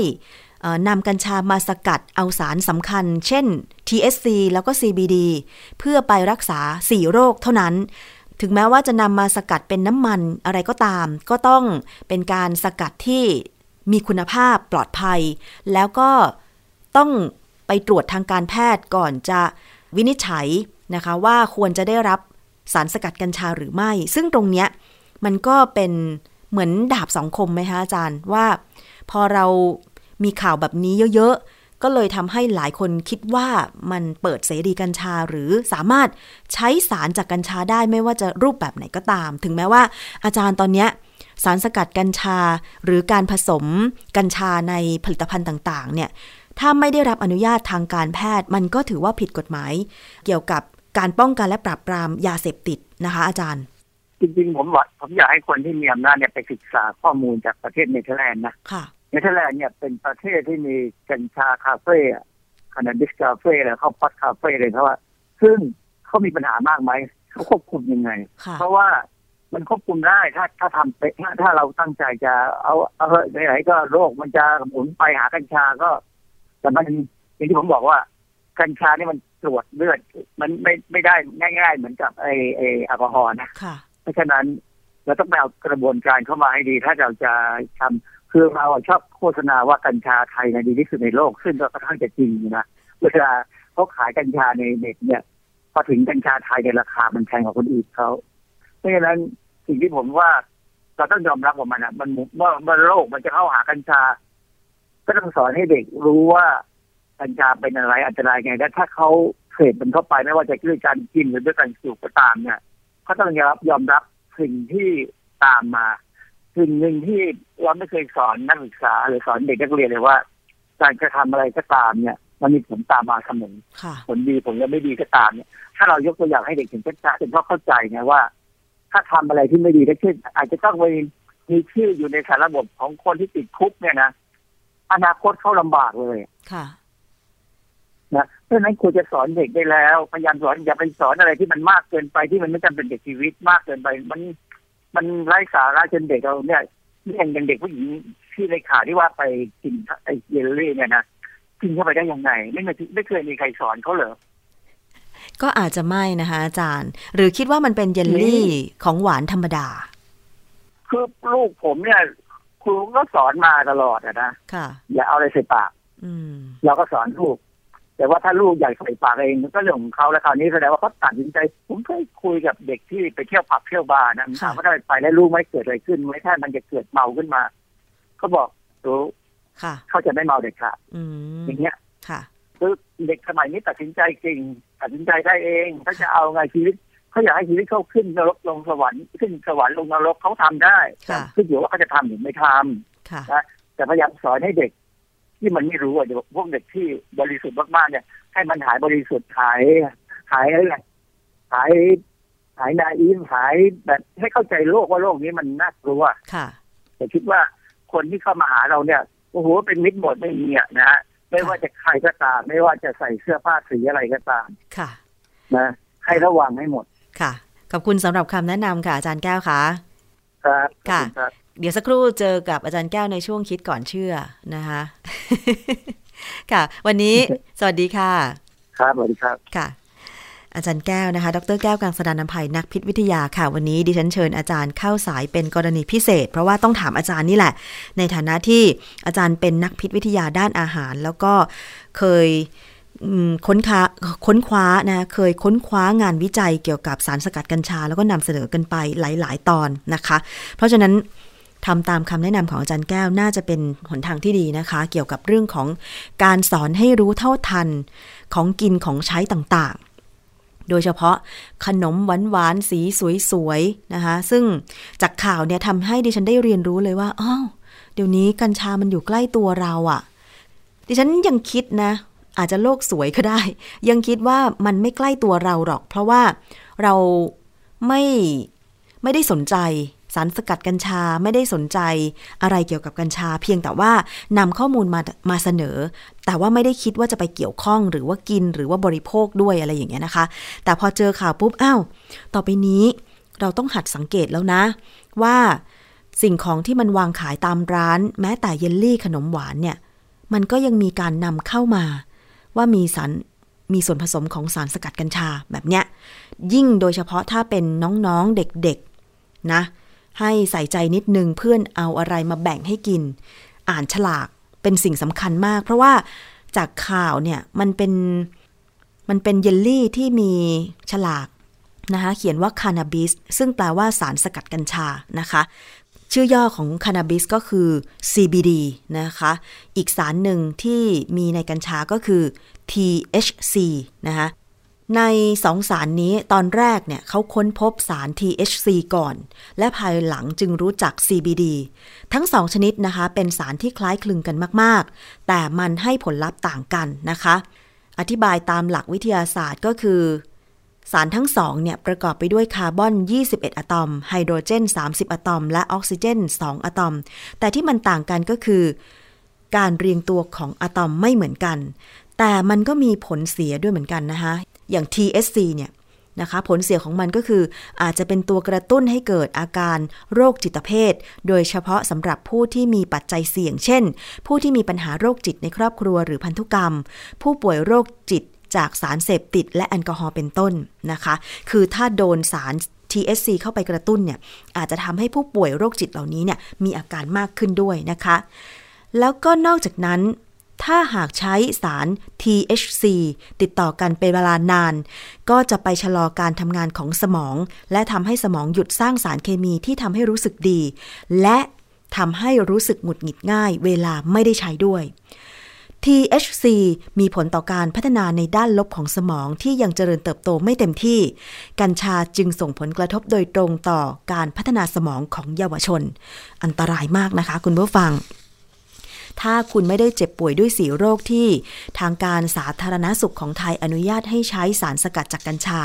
นำกัญชามาสกัดเอาสารสำคัญ เช่น TSC แล้วก็ CBD เพื่อไปรักษา 4 โรคเท่านั้น ถึงแม้ว่าจะนำมาสกัดเป็นน้ำมันอะไรก็ตาม ก็ต้องเป็นการสกัดที่มีคุณภาพปลอดภัย แล้วก็ต้องไปตรวจทางการแพทย์ก่อนจะวินิจฉัย นะคะว่าควรจะได้รับสารสกัดกัญชาหรือไม่ ซึ่งตรงเนี้ยมันก็เป็นเหมือนดาบสองคมไหมคะอาจารย์ว่าพอเรามีข่าวแบบนี้เยอะๆ ก็เลยทำให้หลายคนคิดว่ามันเปิดเสรีกัญชาหรือสามารถใช้สารจากกัญชาได้ไม่ว่าจะรูปแบบไหนก็ตาม ถึงแม้ว่าอาจารย์ตอนเนี้ยสารสกัดกัญชาหรือการผสมกัญชาในผลิตภัณฑ์ต่างๆ เนี่ย ถ้าไม่ได้รับอนุญาตทางการแพทย์ มันก็ถือว่าผิดกฎหมาย เกี่ยวกับ การป้องกันและปราบปรามยาเสพติดนะคะ อาจารย์ จริงๆ ผมว่าผมอยากให้คนที่มีอำนาจเนี่ยไปศึกษาข้อมูลจากประเทศเนเธอร์แลนด์นะค่ะเนเธอร์แลนด์เนี่ยเป็นประเทศที่มีกัญชาคาเฟ่ cannabis คาเฟ่แล้วเขาพัดคาเฟ่เลยเพราะว่า ซึ่งเขามีปัญหามากไหมเขาควบคุมยังไงค่ะเพราะว่ามันควบคุมได้ถ้าถ้าทำไปถ้าถ้าเราตั้งใจจะเอาเอาไหนๆก็โรคมันจะหมุนไปหากัญชาก็ แต่มันอย่างที่ผมบอกว่า กัญชานี่มัน ตรวจเลือดมันไม่ไม่ได้ง่าย ๆ เหมือนกับไอไอแอลกอฮอล์นะค่ะเพราะฉะนั้นเราต้องไปเอากระบวนการเข้ามาให้ดี ถ้าเราจะทำคือเราชอบโฆษณาว่ากัญชาไทยเนยดีที่สุดในโลก ซึ่งก็ค่อนข้างจะจริงนะเวลาเขาขายกัญชาในเน็ตเนี่ย พอถึงกัญชาไทยในราคามันแพงกว่าคนอื่นเขาเพราะฉะนั้นสิ่งที่ผมว่าเราต้องยอมรับว่ามันอะมันเมื่อเมื่อโลกมันจะเข้าหากัญชา ก็ต้องสอนให้เด็กรู้ว่า กัญชาเป็นอะไรอันตรายไงและถ้าเขาเสพมันเข้าไปไม่ว่าจะด้วยการกินหรือด้วยการสูบก็ตามเนี่ยเขาต้องยอมรับยอมรับสิ่งที่ตามมาสิ่งหนึ่งที่เราไม่เคยสอนนักศึกษาหรือสอนเด็กนักเรียนเลยว่า การกระทำอะไรก็ตามเนี่ย มันมีผลตามมาเสมอค่ะผลดีผลไม่ดีก็ตามเนี่ย ถ้าเรายกตัวอย่างให้เด็กเห็นชัดๆจนเขาเข้าใจไงว่า ถ้าทำอะไรที่ไม่ดีก็เช่นอาจจะต้องมีมีชื่ออยู่ในสารระบบของคนที่ติดคุกเนี่ยนะอนาคตเขาลำบากเลยค่ะ นะเพราะฉะนั้นควรจะสอนเด็กได้แล้วพยายามสอนอย่าไปสอนอะไรที่มันมากเกินไปที่มันไม่จำเป็นเด็กชีวิตมากเกินไป มันมันไร้สาระจนเด็กเราเนี่ยอย่างอย่างเด็กผู้หญิงที่ในข่าวที่ว่าไปกินไอเยลลี่เนี่ยนะกินเข้าไปได้ยังไงไม่เคยไม่เคยมีใครสอนเขาเหรอก็อาจจะไม่นะคะอาจารย์ หรือคิดว่ามันเป็นเยลลี่ของหวานธรรมดา คือลูกผมเนี่ยครูก็สอนมาตลอดอะนะค่ะ อย่าเอาอะไรใส่ปากอืมเราก็สอนลูก แต่ว่าถ้าลูกอยากใส่ปากเองมันก็เรื่องของเขาแล้วคราวนี้แสดงว่าเขาตัดสินใจ ผมเคยคุยกับเด็กที่ไปเที่ยวผับเที่ยวบาร์นะถามว่าได้ไปแล้วรู้ไหมเกิดอะไรขึ้นไหมถ้ามันจะเกิดเมาขึ้นมาเขาบอกรู้ค่ะเขาจะไม่เมาเด็ดขาดอืมอย่างเงี้ยค่ะคือเด็กสมัยนี้ตัดสินใจจริงตัดสินใจได้เองถ้าจะเอาไงชีวิตเขาอยากให้ชีวิตเขาขึ้นนรกลงสวรรค์ขึ้นสวรรค์ลงนรกเขาทำได้ค่ะขึ้นอยู่ว่าเขาจะทำหรือไม่ทำค่ะแต่พยายามสอนให้เด็ก ที่มันไม่รู้อะเดี๋ยวพวกเด็กที่บริสุทธิ์มากๆเนี่ยให้มันหายบริสุทธิ์หายหายอะไรนะหายหายนาอีมหายแบบให้เข้าใจโลกว่าโลกนี้มันน่ากลัวค่ะแต่คิดว่าคนที่เข้ามาหาเราเนี่ยโอ้โหเป็นมิตรหมดไม่มีอะนะฮะไม่ว่าจะใครก็ตาม ไม่ว่าจะใส่เสื้อผ้าสีอะไรก็ตามค่ะ นะ ให้ระวังให้หมดค่ะขอบคุณสำหรับคำแนะนำค่ะอาจารย์แก้วค่ะครับค่ะขอบณรับ เดี๋ยวสักครู่เจอกับอาจารย์แก้วในช่วงคิดก่อนเชื่อนะคะ ค่ะ วันนี้สวัสดีค่ะ ครับสวัสดีครับค่ะ อาจารย์แก้วนะคะ ดรแก้วกังสดานนภัยนักพิษวิทยาค่ะ วันนี้ดิฉันเชิญอาจารย์เข้าสายเป็นกรณีพิเศษ เพราะว่าต้องถามอาจารย์นี่แหละ ในฐานะที่อาจารย์เป็นนักพิษวิทยาด้านอาหาร แล้วก็เคยอืมค้นคว้าค้นคว้านะเคยค้นคว้างานวิจัยเกี่ยวกับสารสกัดกัญชา แล้วก็นำเสนอกันไปหลาย ๆ ตอนนะคะ เพราะฉะนั้น ทำตามคำแนะนำของอาจารย์แก้วน่าจะเป็นหนทางที่ดีนะคะ เกี่ยวกับเรื่องของการสอนให้รู้เท่าทันของกินของใช้ต่างๆ โดยเฉพาะขนมหวานๆสีสวยๆนะคะ ซึ่งจากข่าวเนี่ยทำให้ดิฉันได้เรียนรู้เลยว่าอ้าวเดี๋ยวนี้กัญชามันอยู่ใกล้ตัวเราอะ่ะ ดิฉันยังคิดนะ อาจจะโลกสวยก็ได้ ยังคิดว่ามันไม่ใกล้ตัวเราหรอก เพราะว่าเราไม่ไม่ได้สนใจ สารสกัดกัญชาไม่ได้สนใจอะไรเกี่ยวกับกัญชา เพียงแต่ว่านำข้อมูลมามาเสนอ แต่ว่าไม่ได้คิดว่าจะไปเกี่ยวข้องหรือว่ากินหรือว่าบริโภคด้วยอะไรอย่างเงี้ยนะคะ แต่พอเจอข่าวปุ๊บอ้าวต่อไปนี้เราต้องหัดสังเกตแล้วนะ ว่าสิ่งของที่มันวางขายตามร้าน แม้แต่เยลลี่ขนมหวานเนี่ย มันก็ยังมีการนำเข้ามา ว่ามีสารมีส่วนผสมของสารสกัดกัญชาแบบเนี้ยยิ่งโดยเฉพาะถ้าเป็นน้องๆเด็กๆนะ ให้ใส่ใจนิดนึงเพื่อนเอาอะไรมาแบ่งให้กิน อ่านฉลากเป็นสิ่งสำคัญมาก เพราะว่าจากข่าวเนี่ยมันเป็นมันเป็นเยลลี่ที่มีฉลากนะคะเขียนว่าคานาบิสซึ่งแปลว่าสารสกัดกัญชานะคะ ชื่อย่อของคานาบิสก็คือ CBD นะคะ อีกสารหนึ่งที่มีในกัญชาก็คือ THC นะคะ ในสองสารนี้ตอนแรกเนี่ยเขาค้นพบสาร THC ก่อน และภายหลังจึงรู้จัก CBD ทั้งสองชนิดนะคะ เป็นสารที่คล้ายคลึงกันมาก ๆ แต่มันให้ผลลัพธ์ต่างกันนะคะ อธิบายตามหลักวิทยาศาสตร์ก็คือ สารทั้งสองเนี่ยประกอบไปด้วยคาร์บอน 21 อะตอม ไฮโดรเจน 30 อะตอม และออกซิเจน 2 อะตอม แต่ที่มันต่างกันก็คือ การเรียงตัวของอะตอมไม่เหมือนกันแต่มันก็มีผลเสียด้วยเหมือนกันนะคะ อย่าง TSC เนี่ยนะคะผลเสียของมันก็คืออาจจะเป็นตัวกระตุ้นให้เกิดอาการโรคจิตเภท โดยเฉพาะสำหรับผู้ที่มีปัจจัยเสี่ยง เช่น ผู้ที่มีปัญหาโรคจิตในครอบครัวหรือพันธุกรรม ผู้ป่วยโรคจิตจากสารเสพติดและแอลกอฮอล์เป็นต้นนะคะ คือถ้าโดนสาร TSC เข้าไปกระตุ้นเนี่ยอาจจะทำให้ผู้ป่วยโรคจิตเหล่านี้เนี่ยมีอาการมากขึ้นด้วยนะคะ แล้วก็นอกจากนั้น ถ้าหากใช้สาร THC ติดต่อกันเป็นเวลานาน ก็จะไปชะลอการทำงานของสมอง และทำให้สมองหยุดสร้างสารเคมีที่ทำให้รู้สึกดี และทำให้รู้สึกหงุดหงิดง่าย เวลาไม่ได้ใช้ด้วย THC มีผลต่อการพัฒนาในด้านลบของสมองที่ยังเจริญเติบโตไม่เต็มที่ กัญชาจึงส่งผลกระทบโดยตรงต่อการพัฒนาสมองของเยาวชน อันตรายมากนะคะคุณผู้ฟัง ถ้าคุณไม่ได้เจ็บป่วยด้วยสีโรคที่ ทางการสาธารณสุขของไทยอนุญาตให้ใช้สารสกัดจากกัญชา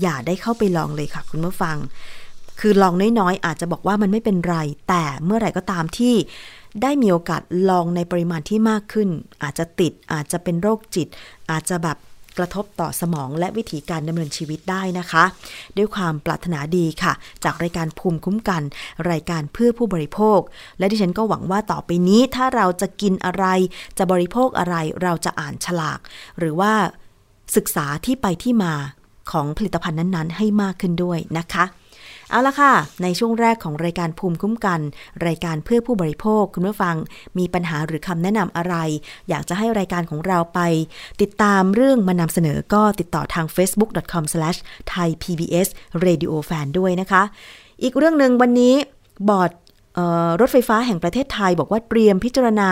อย่าได้เข้าไปลองเลยค่ะคุณผู้ฟัง คือลองน้อยๆ อาจจะบอกว่ามันไม่เป็นไร แต่เมื่อไหร่ก็ตามที่ได้มีโอกาสลองในปริมาณที่มากขึ้น อาจจะติดอาจจะเป็นโรคจิต อาจจะแบบ กระทบต่อสมองและวิถีการดำเนินชีวิตได้นะคะ ด้วยความปรารถนาดีค่ะ จากรายการภูมิคุ้มกัน รายการเพื่อผู้บริโภค และดิฉันก็หวังว่าต่อไปนี้ถ้าเราจะกินอะไร จะบริโภคอะไรเราจะอ่านฉลาก หรือว่าศึกษาที่ไปที่มาของผลิตภัณฑ์นั้นๆ ให้มากขึ้นด้วยนะคะ เอาละค่ะ ในช่วงแรกของรายการภูมิคุ้มกัน รายการเพื่อผู้บริโภคคุณผู้ฟัง มีปัญหาหรือคำแนะนำอะไร อยากจะให้รายการของเราไป ติดตามเรื่องมานำเสนอก็ติดต่อทาง facebook.com/thaipbsradiofan ด้วยนะคะ อีกเรื่องหนึ่งวันนี้บอร์ด รถไฟฟ้าแห่งประเทศไทยบอกว่าเตรียมพิจารณา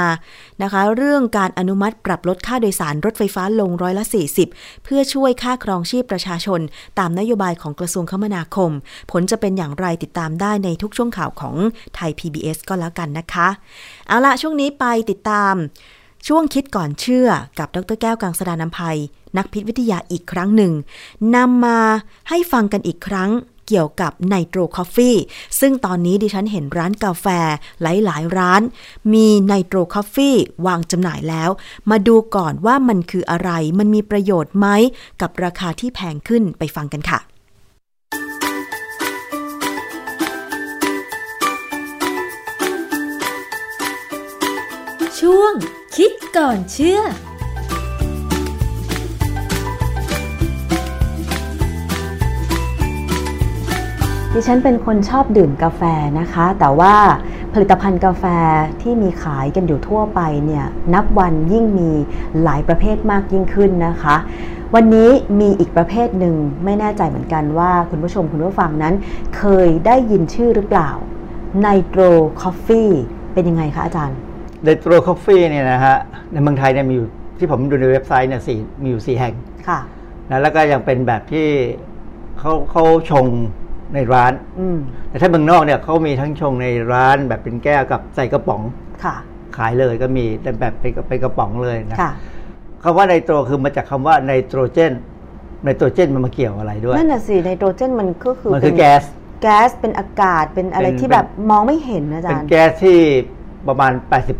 นะคะ เรื่องการอนุมัติปรับลดค่าโดยสารรถไฟฟ้าลงร้อยละ 40 เพื่อช่วยค่าครองชีพประชาชน ตามนโยบายของกระทรวงคมนาคม ผลจะเป็นอย่างไรติดตามได้ในทุกช่วงข่าวของไทย PBS ก็แล้วกันนะคะ เอาละช่วงนี้ไปติดตาม ช่วงคิดก่อนเชื่อกับดรแก้วกังสดานนภัย นักพิษวิทยาอีกครั้งหนึ่งนำมาให้ฟังกันอีกครั้ง เกี่ยวกับ nitro coffee ซึ่งตอนนี้ดิฉันเห็นร้านกาแฟหลายๆ ร้าน มี nitro coffee วางจำหน่ายแล้ว มาดูก่อนว่ามันคืออะไร มันมีประโยชน์ไหม กับราคาที่แพงขึ้นไปฟังกันค่ะช่วงคิดก่อนเชื่อ ดิฉันเป็นคนชอบดื่มกาแฟนะคะ แต่ว่าผลิตภัณฑ์กาแฟที่มีขายกันอยู่ทั่วไปเนี่ยนับวันยิ่งมีหลายประเภทมากยิ่งขึ้นนะคะ วันนี้มีอีกประเภทหนึ่งไม่แน่ใจเหมือนกันว่าคุณผู้ชมคุณผู้ฟังนั้น เคยได้ยินชื่อหรือเปล่าnitro coffee เป็นยังไงคะอาจารย์ nitro coffee เนี่ยนะฮะในเมืองไทยเนี่ยมีอยู่ที่ผมดูในเว็บไซต์เนี่ยสี่มีอยู่สี่แห่งค่ะนะแล้วก็ยังเป็นแบบที่เขาเขาชง ในร้าน อืมแต่ถ้าเมืองนอกเนี่ยเขามีทั้งชงในร้านแบบเป็นแก้วกับใส่กระป๋องค่ะ ขายเลยก็มีแต่แบบเป็นเป็นกระป๋องเลยนะค่ะคำว่า nitro คือมาจากคำว่าไนโตรเจนไนโตรเจนมันมาเกี่ยวอะไรด้วยนั่นน่ะสิไนโตรเจนมันก็คือมันคือเป็แก๊สแก๊สเป็นอากาศเป็นอะไรเป็นที่เป็นแบบมองไม่เห็นนะอาเป็จานรย์แก๊สที่ประมาณ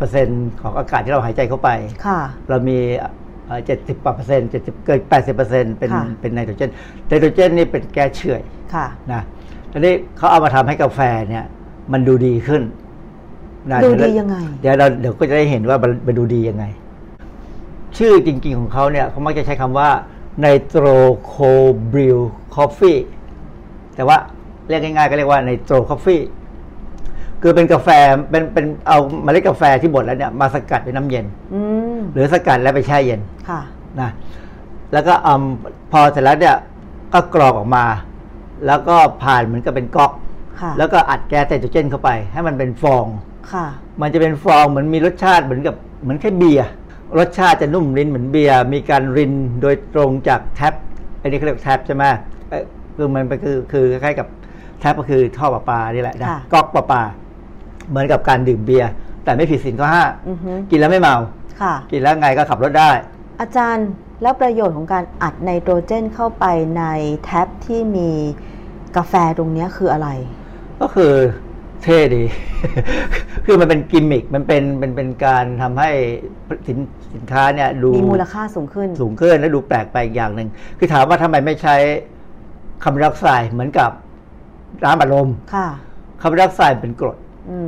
80%ของอากาศที่เราหายใจเข้าไปค่ะเรามีเจ็ดสิบเปอร์เซ็นต์เจ็ดสิบเกินแปดสิบเปอร์เซ็นต์เป็นค่ะเป็นไนโตรเจนไนโตรเจนนี่เป็นแก๊สเฉื่อยค่ะนะ ทีนี้เขาเอามาทำให้กาแฟเนี่ย มันดูดีขึ้นนะดูดีเวยังไง เดี๋ยวเราเดี๋ยวก็จะได้เห็นว่ามันมันดูดียังไง ชื่อจริง ๆ ของเขาเนี่ยเขามักจะใช้คำว่า nitro cold brew coffee แต่ว่าเรียกง่ายๆ ก็เรียกว่า nitro coffee คือเป็นกาแฟเป็นเป็นเอาเมล็ดกาแฟที่บดแล้วเนี่ยมาสกัดด้วยน้ำเย็นอืมหรือสกัดแล้วไปแช่เย็นค่ะนะแล้วก็เอาพอเสร็จแล้วเนี่ยก็กรอกออกมา แล้วก็ผ่านเหมือนกับเป็นก๊อก ค่ะแล้วก็อัดแก๊สไนโตรเจนเข้าไป ให้มันเป็นฟอง ค่ะ มันจะเป็นฟองเหมือนมีรสชาติเหมือนกับเหมือนแค่เบียร์รสชาติจะนุ่มลิ้นเหมือนเบียร์มีการรินโดยตรงจากแท็บอันนี้เขาเรียกแท็บใช่ไหมเอ่อคือมันเป็นคือคือคล้ายๆกับแท็บก็คือท่อประปานี่แหละนะค่ะ ก๊อกประปา เหมือนกับการดื่มเบียร์แต่ไม่ผิดศีลข้อห้าอือฮึกินแล้วไม่เมา ค่ะ กินแล้วไงก็ขับรถได้ อาจารย์ แล้วประโยชน์ของการอัดไนโตรเจนเข้าไปในแท็บที่มีกาแฟตรงเนี้ยคืออะไร ก็คือเท่ดี คือมันเป็นกิมมิค มันเป็นเป็นเป็นการทำให้สินสินค้าเนี่ยดูมีมูลค่าสูงขึ้น สูงขึ้นและดูแปลกไปอีกอย่างหนึ่ง คือถามว่าทำไมไม่ใช้คาร์บอนไดออกไซด์เหมือนกับน้ำอัดลมค่ะคาร์บอนไดออกไซด์เป็นกรดอื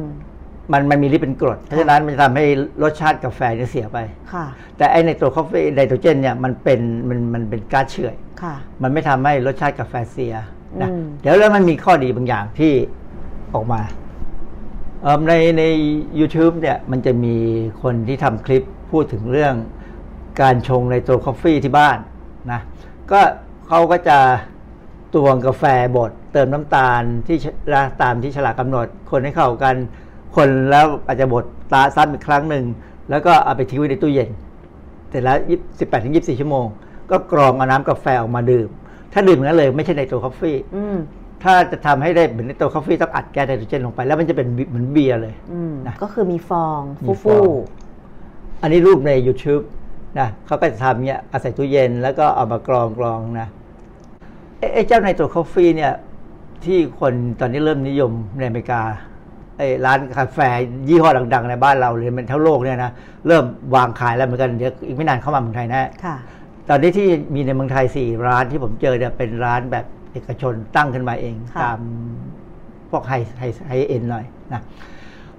มมันมันมีฤทธิ์เป็นกรด เพราะฉะนั้นมันจะทำให้รสชาติกาแฟเนี่ยเสียไป ค่ะ แต่ไอ nitro coffee ไนโตรเจนเนี่ยมันเป็นมันมันเป็นก๊าซเฉื่อย ค่ะ มันไม่ทำให้รสชาติกาแฟเสียนะอืม เดี๋ยวแล้วมันมีข้อดีบางอย่างที่ออกมาเอิ่มในใน YouTube เนี่ยมันจะมีคนที่ทำคลิปพูดถึงเรื่องการชงในตัวคอฟฟี่ที่บ้านนะก็เขาก็จะตวงกาแฟบดเติมน้ำตาลที่ชตามที่ฉลากกำหนด คนให้เข้ากัน คนแล้วอาจจะบดตาซ้ำอีกครั้งหนึ่ง แล้วก็เอาไปทิ้งไว้ในตู้เย็น เสร็จแล้วสิบแปดถึงยี่สี่ชั่วโมง ก็กรองเอาน้ำกาแฟออกมาดื่ม ถ้าดื่มอย่างนั้นเลยไม่ใช่ nitro coffee อืมถ้าจะทำให้ได้เหมือน nitro coffee ต้องอัดแก๊สไนโตรเจนลงไป แล้วมันจะเป็นเหมือนเบียร์เลยอืมนะก็คือมีฟองมีฟูฟ่องอันนี้รูปใน YouTube นะเขาก็จะทำเนี้ยเอาใส่ตู้เย็นแล้วก็เอามากรองกรองนะเอ๊ะไอ้เจ้า nitro coffee เนี่ยที่คนตอนนี้เริ่มนิยมในอเมริกา ไอ้ร้านกาแฟยี่ห้อดัง ๆ ในบ้านเราเลยมันทั้งโลกเนี่ยนะเริ่มวางขายแล้วเหมือนกันเดี๋ยวอีกไม่นานเข้ามาเมืองไทยแน่ค่ะตอนนี้ที่มีในเมืองไทยสี่ร้านที่ผมเจอเนี่ยเป็นร้านแบบเอกชนตั้งขึ้นมาเองค่ะตามพวกไฮไฮไฮเอ็นหน่อยนะ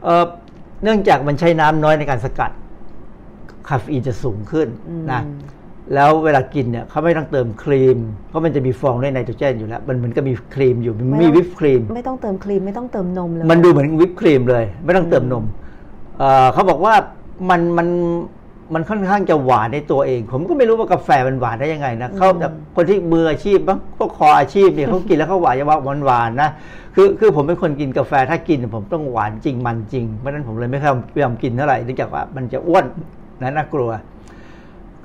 เอ่อเนื่องจากมันใช้น้ำน้อยในการสกัดคาเฟอีนจะสูงขึ้นอืมนะ แล้วเวลากินเนี่ยเขาไม่ต้องเติมครีม เพราะมันจะมีฟองด้วยไนโตรเจนอยู่แล้ว มันเหมือนก็มีครีมอยู่มันมีวิปครีม ไม่ต้องเติมครีมไม่ต้องเติมนมเลย มันดูเหมือนวิปครีมเลย ไม่ต้องเติมนมเอ่อเขาบอกว่ามันมันมันค่อนข้างจะหวานในตัวเอง ผมก็ไม่รู้ว่ากาแฟมันหวานได้ยังไงนะเขาแต่คนที่มืออาชีพบ้างพวกคออาชีพเนี่ยเขากินแล้วเขาหวานจะว่าหวานหวานๆนะคือคือผมเป็นคนกินกาแฟถ้ากินผมต้องหวานจริงมันจริงเพราะฉะนั้นผมเลยไม่ค่อยพยายามกินเท่าไหร่เนื่องจากว่ามันจะอ้วนนะน่ากลัว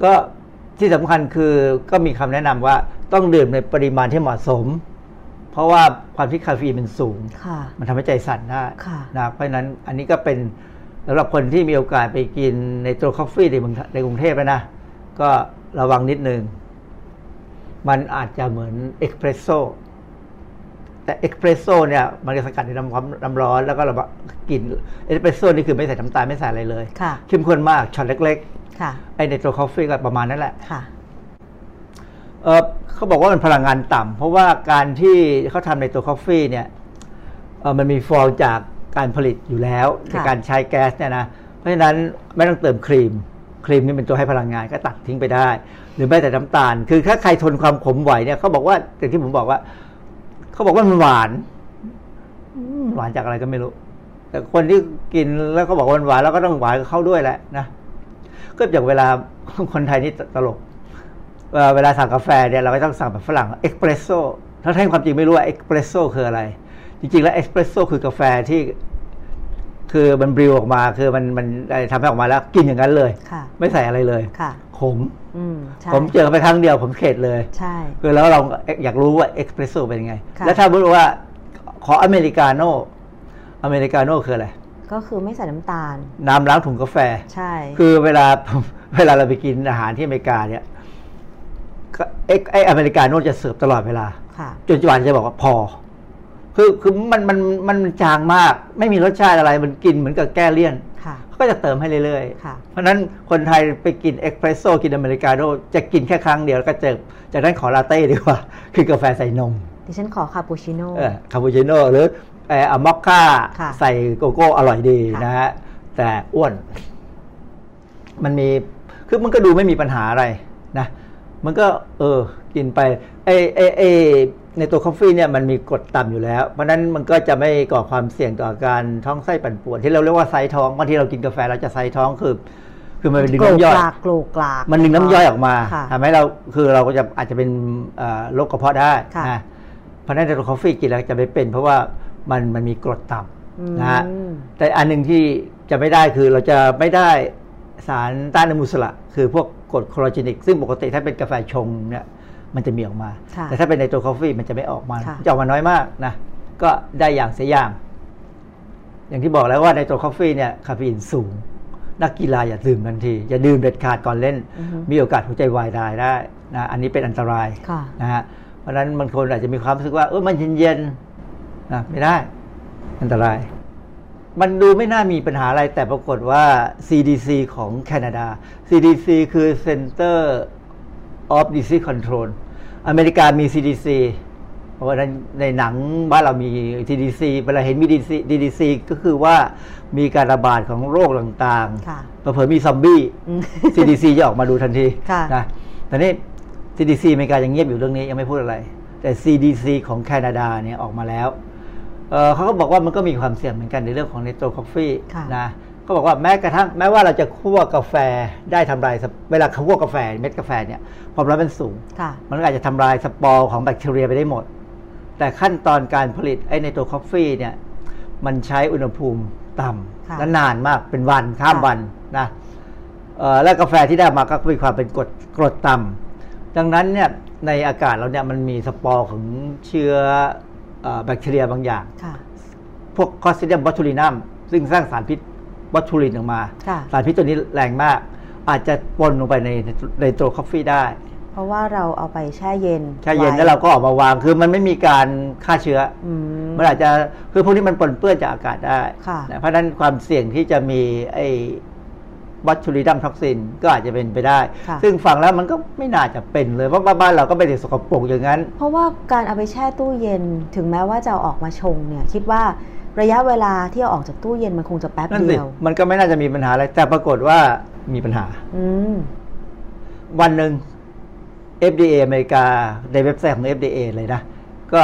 ก็ ที่สำคัญคือก็มีคำแนะนำว่าต้องดื่มในปริมาณที่เหมาะสม เพราะว่าความที่คาเฟอีนมันสูงค่ะมันทำให้ใจสั่นได้ค่ะนะเพราะฉะนั้นอันนี้ก็เป็นสำหรับคนที่มีโอกาสไปกิน nitro coffee ในเมืองในกรุงเทพแล้วนะ ก็ระวังนิดนึง มันอาจจะเหมือน espresso แต่ espresso เนี่ยมันจะสกัดในน้ำความน้ำร้อนแล้วก็เรากิน espresso นี่คือไม่ใส่น้ำตาลไม่ใส่อะไรเลยค่ะเข้มข้นมากช็อตเล็ก ค่ะๆไอ nitro coffee ก็ประมาณนั้นแหละค่ะเออเขาบอกว่ามันพลังงานต่ำเพราะว่าการที่เขาทำ nitro coffee เนี่ยเออมันมีฟองจากการผลิตอยู่แล้วในค่ะการใช้แก๊สเนี่ยนะเพราะฉะนั้นไม่ต้องเติมครีม ครีมนี่เป็นตัวให้พลังงานก็ตัดทิ้งไปได้ หรือแม้แต่น้ำตาล คือถ้าใครทนความขมไหวเนี่ยเขาบอกว่าอย่างที่ผมบอกว่าเขาบอกว่ามันหวานอืมหวานจากอะไรก็ไม่รู้ แต่คนที่กินแล้วเขาบอกว่ามันหวานแล้วก็ต้องหวานกับเขาด้วยแหละนะ ก็อย่างเวลาคนไทยนี่ตลกเอ่อเวลาสั่งกาแฟเนี่ยเราก็ต้องสั่งแบบฝรั่งเอสเพรสโซ่ทั้งที่ความจริงไม่รู้ว่าเอสเพรสโซ่คืออะไร จริงๆ แล้วเอสเพรสโซ่คือกาแฟที่คือมัน brew ออกมาคือมันมันได้ทำให้ออกมาแล้วกินอย่างนั้นเลยค่ะไม่ใส่อะไรเลยค่ะขมอืมใช่ผมเจอไปครั้งเดียวผมเข็ดเลยใช่คือแล้วเราอยากรู้ว่าเอ็กซ์เพรสโซเป็นยังไงค่ะแล้วถ้าบอกว่าขออเมริกาโน่อเมริกาโน่คืออะไร ก็คือไม่ใส่น้ำตาล น้ำล้างถุงกาแฟ ใช่ คือเวลาเวลาเราไปกินอาหารที่อเมริกาเนี่ยก็ไอ้ไอ้อเมริกาโน่จะเสิร์ฟตลอดเวลาค่ะจนจวนจะบอกว่าพอ คือคือมันมันมันมันจางมาก ไม่มีรสชาติอะไรมันกินเหมือนกับแก้เลี่ยนค่ะเขาก็จะเติมให้เรื่อยๆ ค่ะเพราะฉะนั้นคนไทยไปกินเอสเพรสโซ่กินอเมริกาโน่จะกินแค่ครั้งเดียวแล้วก็เจอจากนั้นขอลาเต้ดีกว่า คือกาแฟใส่นมดิฉันขอคาปูชิโน่เออคาปูชิโน่หรือ เอออะมอคค่าค่ะใส่โกโก้อร่อยดีค่ะนะฮะแต่อ้วน มันมีคือมันก็ดูไม่มีปัญหาอะไรนะ มันก็ เออ กินไปไอไอไอ nitro coffee เนี่ยมันมีกรดต่ำอยู่แล้ว เพราะฉะนั้นมันก็จะไม่ก่อความเสี่ยงต่อการท้องไส้ปั่นป่วนที่เราเรียกว่าไซ้ท้องบางทีเรากินกาแฟเราจะไซ้ท้องคือ คือมันเป็นดึงโกรกน้ำย่อยกลากโกรกกลากมันดึงน้ำย่อยออกมาค่ะทำให้เราคือเราก็จะอาจจะเป็นเอ่อโรคกระเพาะได้ค่ะนะเพราะฉะนั้น nitro coffee กินแล้วจะไม่เป็น เพราะว่า มันมันมีกรดต่ำอืมนะฮะแต่อันหนึ่งที่จะไม่ได้คือเราจะไม่ได้สารต้านอนุมูลอิสระ คือพวกกรด chlorogenic ซึ่งปกติถ้าเป็นกาแฟชงเนี่ยมันจะมีออกมาค่ะแต่ถ้าเป็น nitro coffee มันจะไม่ออกมาค่ะจะออกมาน้อยมากนะ ก็ได้อย่างเสียอย่าง อย่างที่บอกแล้วว่า nitro coffee เนี่ยคาเฟอีนสูง นักกีฬาอย่าดื่มทันที อย่าดื่มเด็ดขาดก่อนเล่นอือฮึมีโอกาสหัวใจวายตายได้นะ อันนี้เป็นอันตรายค่ะนะฮะ เพราะฉะนั้นบางคนอาจจะมีความรู้สึกว่าเออมันเย็นๆ นะไม่ได้ อันตราย มันดูไม่น่ามีปัญหาอะไร แต่ปรากฏว่า CDC ของแคนาดา CDC คือ Center of Disease Control อเมริกามี CDC เพราะว่าในในหนังบ้านเรามี CDC เวลาเห็นมี DDC DDC ก็คือว่ามีการระบาดของโรคต่างๆ ค่ะเผลอๆมีซอมบี้อืม CDC จะออกมาดูทันทีค่ะนะแต่นี่ CDC อเมริกายังเงียบอยู่เรื่องนี้ยังไม่พูดอะไร แต่ CDC ของแคนาดาเนี่ยออกมาแล้ว เอ่อเขาก็บอกว่ามันก็มีความเสี่ยงเหมือนกันในเรื่องของ nitro coffee ค่ะนะเขาบอกว่าแม้กระทั่งแม้ว่าเราจะคั่วกาแฟได้ทำลายสปอร์เวลาเขาคั่วกาแฟเม็ดกาแฟเนี่ยความร้อนมันสูงค่ะมันก็อาจจะทำลายสปอร์ของแบคทีเรียไปได้หมด แต่ขั้นตอนการผลิตไอ้ nitro coffee เนี่ยมันใช้อุณหภูมิต่ำค่ะและนานมากเป็นวันข้ามวันค่ะนะเอ่อแล้วกาแฟที่ได้มาก็มีความเป็นกรดกรดต่ำดังนั้นเนี่ยในอากาศเราเนี่ยมันมีสปอร์ของเชื้อเอ่อ แบคทีเรียบางอย่างค่ะพวก Clostridium botulinum ซึ่งสร้างสารพิษ botulin ออกมาค่ะสารพิษตัวนี้แรงมาก อาจจะปนลงไปใน nitro coffee ได้ เพราะว่าเราเอาไปแช่เย็น แช่เย็นแล้วเราก็ออกมาวาง คือมันไม่มีการฆ่าเชื้อออืมมันอาจจะคือพวกนี้มันปนเปื้อนจากอากาศได้ค่ะนะเพราะฉะนั้นความเสี่ยงที่จะมีไอ้ botulinum toxin ก็อาจจะเป็นไปได้ค่ะซึ่งฟังแล้วมันก็ไม่น่าจะเป็นเลยเพราะว่าบ้านเราก็ไม่ได้สกปรกอย่างนั้น เพราะว่าการเอาไปแช่ตู้เย็นถึงแม้ว่าจะเอาออกมาชงเนี่ยคิดว่าระยะเวลาที่เอาออกจากตู้เย็นมันคงจะแป๊บนั่นสิเดียว มันก็ไม่น่าจะมีปัญหาอะไร แต่ปรากฏว่ามีปัญหาอืมวันหนึ่ง FDA อเมริกาในเว็บไซต์ของ FDA เลยนะ ก็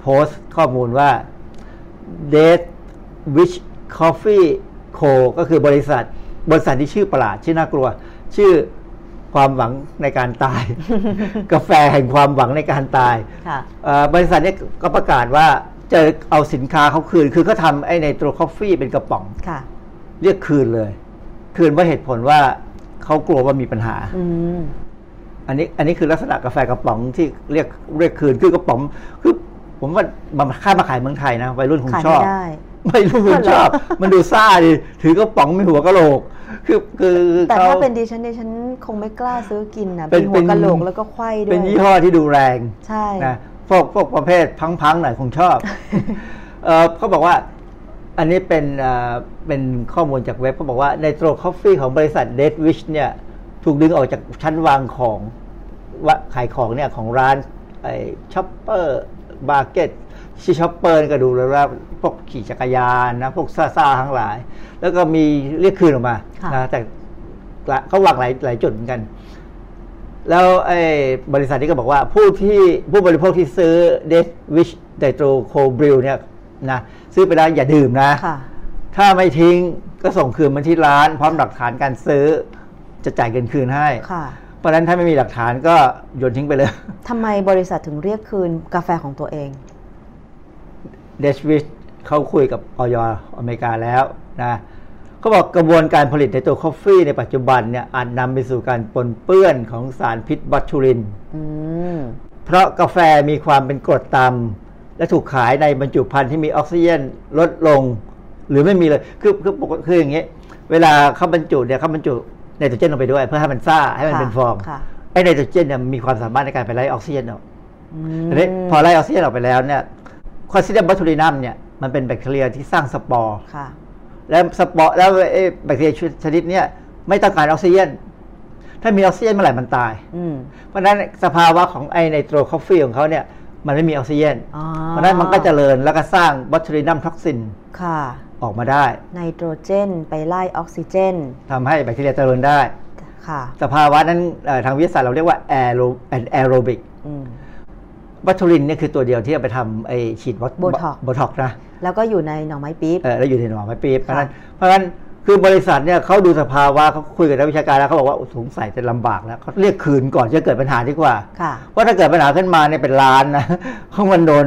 โพสต์ข้อมูลว่า Date Which Coffee Co ก็คือบริษัท บริษัทที่ชื่อประหลาดชื่อน่ากลัว ชื่อความหวังในการตาย กาแฟแห่งความหวังในการตายค่ะเอ่อบริษัทเนี้ก็ประกาศว่าจะเอาสินค้าเขาคืน คือเขาทำไอ้ในตัวคอฟฟี่เป็นกระป๋องค่ะเรียกคืนเลย คืนเพราะเหตุผลว่าเขากลัวว่ามีปัญหาอืมอันนี้อันนี้คือลักษณะกาแฟกระป๋องที่เรียกเรียกคืนคือกระป๋องคือผมว่ามันค่ามาขายเมืองไทยนะวัยรุ่นคงขายชอบ ไม่ได้ไม่รู้คงชอบ มันดูซ่าดิถือกระป๋องมีหัวกะโหลก คือคือแต่ขถ้าเป็นดิฉันดิฉันคงไม่กล้าซื้อกินนะเป็นเป็นหัวกะโหลกแล้วก็ไขว้ด้วยเป็นยี่ห้อที่ดูแรงใช่นะพวกพวกประเภทพังๆหน่อยคงชอบเออเขาบอกว่าอันนี้เป็นเอ่อเป็นข้อมูลจากเว็บเขาบอกว่า nitro coffee ของบริษัท Death Wish เนี่ย ถูกดึงออกจากชั้นวางของว่าขายของเนี่ยของร้านไอ้ช็อปเปอร์มาร์เก็ต ชื่อช็อปเปอร์ก็ดูแล้วว่าพวกขี่จักรยานนะพวกซ่าๆทั้งหลาย แล้วก็มีเรียกคืนออกมาค่ะนะแต่เขาวางหลายหลายจุดเหมือนกัน แล้วไอ้บริษัทนี้ก็บอกว่าผู้ที่ผู้บริโภคที่ซื้อเดฟวิชไดโตรโคบริลเนี่ยนะซื้อไปแล้วอย่าดื่มนะค่ะถ้าไม่ทิ้งก็ส่งคืนมาที่ร้าน พร้อมหลักฐานการซื้อจะจ่ายเงินคืนให้ค่ะเพราะฉะนั้นถ้าไม่มีหลักฐานก็โยนทิ้งไปเลยทำไมบริษัทถึงเรียกคืนกาแฟของตัวเอง Death Wish เขาคุยกับอย.อเมริกาแล้วนะเขาบอกกระบวนการผลิต nitro coffee ในปัจจุบันเนี่ยอาจนำไปสู่การปนเปื้อนของสารพิษ botulin อืมเพราะกาแฟมีความเป็นกรดต่ำและถูกขายในบรรจุภัณฑ์ที่มีออกซิเจนลดลง หรือไม่มีเลย คือคือปกติคืออย่างเงี้ยเวลาเขาบรรจุเนี่ยเขาบรรจุไนโตรเจนลงไปด้วยเพื่อให้มันซ่าให้มันค่ะเป็นฟองค่ะไอ้ไนโตรเจนเนี่ยมีความสามารถในการไปไล่ออกซิเจนออกอืมทีนี้พอไล่ออกซิเจนออกไปแล้วเนี่ย Clostridium botulinum เนี่ยมันเป็นแบคทีเรียที่สร้างสปอร์ค่ะ แล้วสปอร์แล้วไอ้แบคทีเรียชนิดเนี้ยไม่ต้องการออกซิเจนถ้ามีออกซิเจนเมื่อไหร่มันตายอืมเพราะฉะนั้นสภาวะของไอ nitro coffee ของเขาเนี่ยมันไม่มีออกซิเจนอ๋อเพราะฉะนั้นมันก็เจริญแล้วก็สร้าง botulinum toxin ค่ะออกมาได้ ไนโตรเจนไปไล่ออกซิเจนทำให้แบคทีเรียเจริญได้ค่ะสภาวะนั้นเอ่อทางวิทยาศาสตร์เราเรียกว่าแอโร anaerobic อืม botulin เนี่ยคือตัวเดียวที่เอาไปทำไอฉีด Botox Botox นะแล้วก็อยู่ในหน่อไม้ปี๊บเออแล้วอยู่ในหน่อไม้ปี๊บค่ะราะฉะนั้นเพราะฉะนั้นคือบริษัทเนี่ยเขาดูสภาวะเขาคุยกับนักวิชาการแล้วเขาบอกว่าสงสัยจะลำบากแล้วเขาเรียกคืนก่อนจะเกิดปัญหาดีกว่าค่ะว่าถ้าเกิดปัญหาขึ้นมาเนี่ยเป็นล้านนะเขามันโดน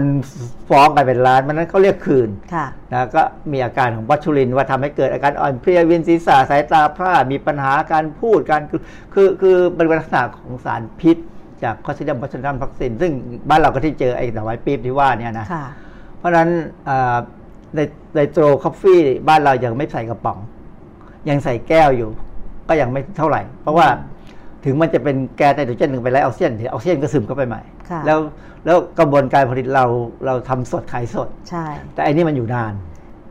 ฟ้องกันเป็นล้านมันนั้นเขาเรียกคืนค่ะนะก็มีอาการของ botulin ว่าทำให้เกิดอาการอ่อนเพลียเวียนศีรษะสายตาพร่ามีปัญหาการพูดการคือคือคือเป็นลักษณะของสารพิษ จาก Clostridium botulinum toxin ซึ่งบ้านเราก็ที่เจอไอ้หน่อไม้ปี๊บที่ว่าเนี่ยนะค่ะเพราะฉะนั้นอ่าใน nitro coffee บ้านเรายังไม่ใส่กระป๋อง ยังใส่แก้วอยู่ ก็ยังไม่เท่าไหร่ เพราะว่าถึงมันจะเป็นแก๊สไนโตรเจนหนึ่งไปไล่ออกซิเจนเดี๋ยวออกซิเจนก็ซึมเข้าไปใหม่ค่ะแล้วแล้วกระบวนการผลิตเราเราทำสดขายสดใช่แต่อันนี้มันอยู่นาน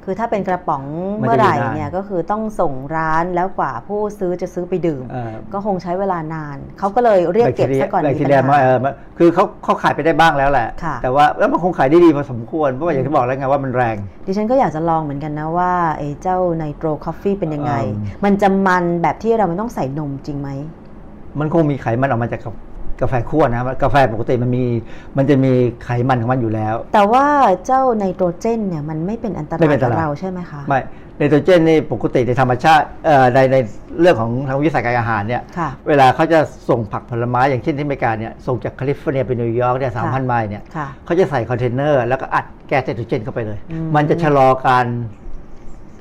คือถ้าเป็นกระป๋องมันจะเมื่อไหร่อยู่นานเนี่ยก็คือต้องส่งร้านแล้วกว่าผู้ซื้อจะซื้อไปดื่มเอ่อก็คงใช้เวลานาน เขาก็เลยเรียกเก็บซะก่อนแบคทีเรียมามีปัญหาเออมาคือเขาเขาขายไปได้บ้างแล้วแหละค่ะแต่ว่าแล้วมันคงขายได้ดีพอสมควร เพราะว่าอย่างที่บอกแล้วไงว่ามันแรง ดิฉันก็อยากจะลองเหมือนกันนะว่าไอ้เจ้า nitro coffee เป็นยังไงอืมมันจะมันแบบที่เราไม่ต้องใส่นมจริงไหมมันคงมีไขมันออกมาจาก กาแฟคั่วนะกาแฟปกติมันมีมันจะมีไขมันของมันอยู่แล้ว แต่ว่าเจ้าไนโตรเจนเนี่ยมันไม่เป็นอันตรายไม่เป็นอันตรายกับเราใช่ไหมคะไม่ไนโตรเจนนี่ปกติในธรรมชาติเอ่อในในเรื่องของทางวิทยาศาสตร์การอาหารเนี่ยค่ะเวลาเขาจะส่งผักผลไม้อย่างเช่นที่อเมริกาเนี่ยส่งจากแคลิฟอร์เนียไปนิวยอร์กเนี่ยสามพันไมล์เนี่ยค่ะเขาจะใส่คอนเทนเนอร์แล้วก็อัดแก๊สไนโตรเจนเข้าไปเลยอืมมันจะชะลอการ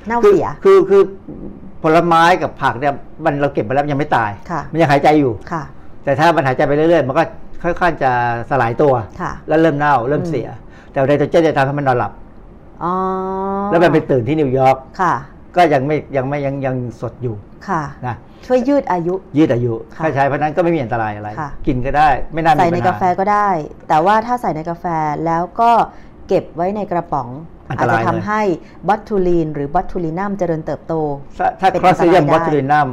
เน่าคือเสียคือคือผลไม้กับผักเนี่ยมันเราเก็บมาแล้วมันยังไม่ตายค่ะมันยังหายใจอยู่ค่ะ แต่ถ้ามันหายใจไปเรื่อยๆ มันก็ค่อยๆจะสลายตัวค่ะแล้วเริ่มเน่าเริ่มอืมเสีย แต่ไนโตรเจนจะทำให้มันนอนหลับอ๋อแล้วมันไปตื่นที่นิวยอร์กค่ะก็ยังไม่ยังไม่ยังยังสดอยู่ค่ะนะช่วยยืดอายุ ยืดอายุค่ะถ้าใช้เพราะฉะนั้นก็ไม่มีอันตรายอะไรค่ะกินก็ได้ไม่น่ามีใส่ในปัญหกาแฟก็ได้ แต่ว่าถ้าใส่ในกาแฟแล้วก็เก็บไว้ในกระป๋องอันตอาจรายจะทำให้บัตทูลีนหรือบัตทูลินัมเจริญเติบโต ถ้าถ้าเป็น Clostridium อันตรายได้ botuli num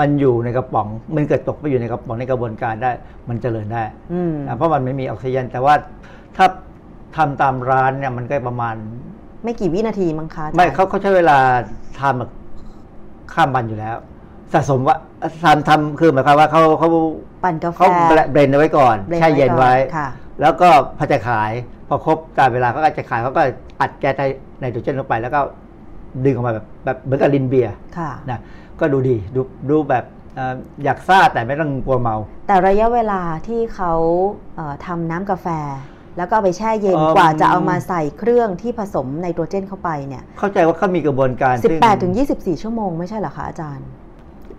มันอยู่ในกระป๋อง มันเกิดตกไปอยู่ในกระป๋องในกระบวนการได้ มันเจริญได้อืมนะเพราะมันไม่มีออกซิเจนแต่ว่าถ้าทำตามร้านเนี่ยมันก็ประมาณ ไม่กี่วินาทีมั้งคะอาจารย์ไม่เขาเขาใช้เวลาทำแบบข้ามวันอยู่แล้ว สะสมว่าทำทำคือหมายความว่าเขาเขาปั่นกาแฟเขา blend เอาไว้ก่อน blend แช่เย็นไว้ไว้ก่อนค่ะแล้วก็พอจะขายพอครบตามเวลาเขาก็จะขายเขาก็อัดแก๊สไนโตรเจนลงไปแล้วก็ดึงออกมาแบบแบบเหมือนกับลินเบียร์ค่ะนะ ก็ดูดีดูดูแบบเอ่ออยากซ่าแต่ไม่ต้องกลัวเมา แต่ระยะเวลาที่เขาเอ่อทำน้ำกาแฟ แล้วก็เอาไปแช่เย็นเอิ่มกว่าจะเอามาใส่เครื่องที่ผสมไนโตรเจนเข้าไปเนี่ยเข้าใจว่าเขามีกระบวนการซึ่ง18ถึง24 ชั่วโมงไม่ใช่เหรอคะอาจารย์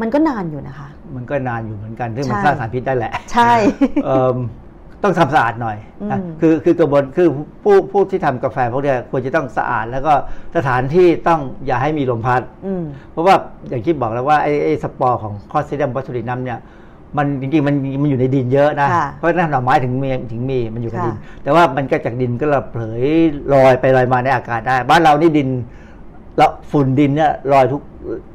มันก็นานอยู่นะคะ มันก็นานอยู่เหมือนกันซึ่งมันใช่สร้างสารพิษได้แหละ ใช่เอิ่ม ต้องทำสะอาดหน่อยนะอืมคือคือกระบวนคือผู้ผู้ที่ทำกาแฟพวกเนี้ยควรจะต้องสะอาด แล้วก็สถานที่ต้องอย่าให้มีลมพัดอืมเพราะว่าอย่างที่บอกแล้วว่าไอ้ไอ้สปอร์ของ Clostridium botulinum เนี่ยมันจริงๆมันมันอยู่ในดินเยอะนะค่ะเพราะฉะนั้นหน่อไม้ถึงมีถึงมีมันอยู่กับค่ะดิน แต่ว่ามันก็จากดินก็ระเหยลอยไปลอยมาในอากาศได้ บ้านเรานี่ดินแล้วฝุ่นดินเนี่ยลอยทุก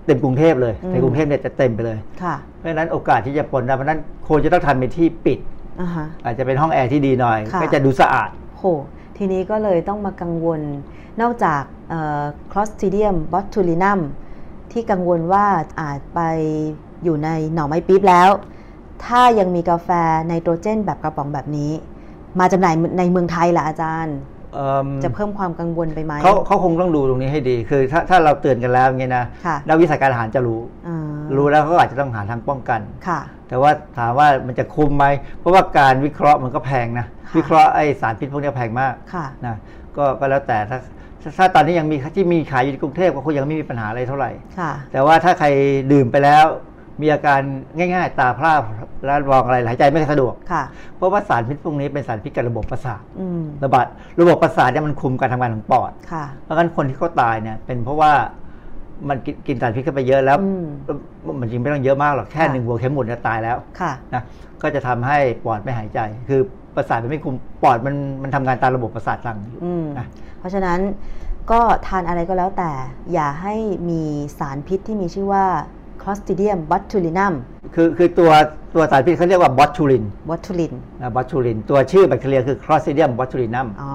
เต็มกรุงเทพเลยในกรุงเทพเนี่ยจะเต็มไปเลยค่ะเพราะฉะนั้นโอกาสที่จะปนได้เพราะฉะนั้นควรจะต้องทำเป็นที่ปิด อ่าฮะอาจจะเป็นห้องแอร์ที่ดีหน่อยค่ะก็จะดูสะอาดโหทีนี้ก็เลยต้องมากังวล นอกจากคลอสติเดียมบอทูลินัมที่กังวลว่าอาจไปอยู่ในหน่อไม้ปี๊บแล้ว ถ้ายังมีกาแฟไนโตรเจนแบบกระป๋องแบบนี้ มาจำหน่ายในเมืองไทยล่ะอาจารย์เอิ่มจะเพิ่มความกังวลไปไหมเขาเขาคงต้องดูตรงนี้ให้ดี คือถ้าถ้าเราเตือนกันแล้วอย่างเงี้ยนะค่ะนักวิชาการอาหารจะรู้อ่ารู้แล้วเขาก็อาจจะต้องหาทางป้องกันค่ะ แต่ว่าถามว่ามันจะคุ้มไหมเพราะว่าการวิเคราะห์มันก็แพงนะค่ะวิเคราะห์ไอสารพิษพวกนี้แพงมากค่ะนะก็ก็แล้วแต่ถ้าถ้าตอนนี้ยังมีที่มีขายอยู่ในกรุงเทพก็คงยังไม่มีปัญหาอะไรเท่าไหร่ค่ะแต่ว่าถ้าใครดื่มไปแล้ว มีอาการง่าย ๆ ตาพร่าแล้วมองอะไรหายใจไม่สะดวกค่ะเพราะว่าสารพิษพวกนี้เป็นสารพิษกับระบบประสาทอืมระบาดระบบประสาทเนี่ยมันคุมการทำงานของปอดค่ะเพราะงั้นคนที่เขาตายเนี่ยเป็นเพราะว่า มันกินกินสารพิษเข้าไปเยอะแล้วอืมมันจริงไม่ต้องเยอะมากหรอกแค่ค่ะหนึ่งหัวเข็มหมุนเนี่ยตายแล้วค่ะนะก็จะทำให้ปอดไม่หายใจ คือประสาทมันไม่คุมปอดมันมันทำงานตามระบบประสาทสั่งอยู่อืมนะเพราะฉะนั้นก็ทานอะไรก็แล้วแต่ อย่าให้มีสารพิษที่มีชื่อว่า Clostridium botulinum คือคือตัวตัวสารพิษเขาเรียกว่าบอทูลิน botulin นะบอทูลิน ตัวชื่อแบคทีเรียคือ Clostridium botulinum อ๋อ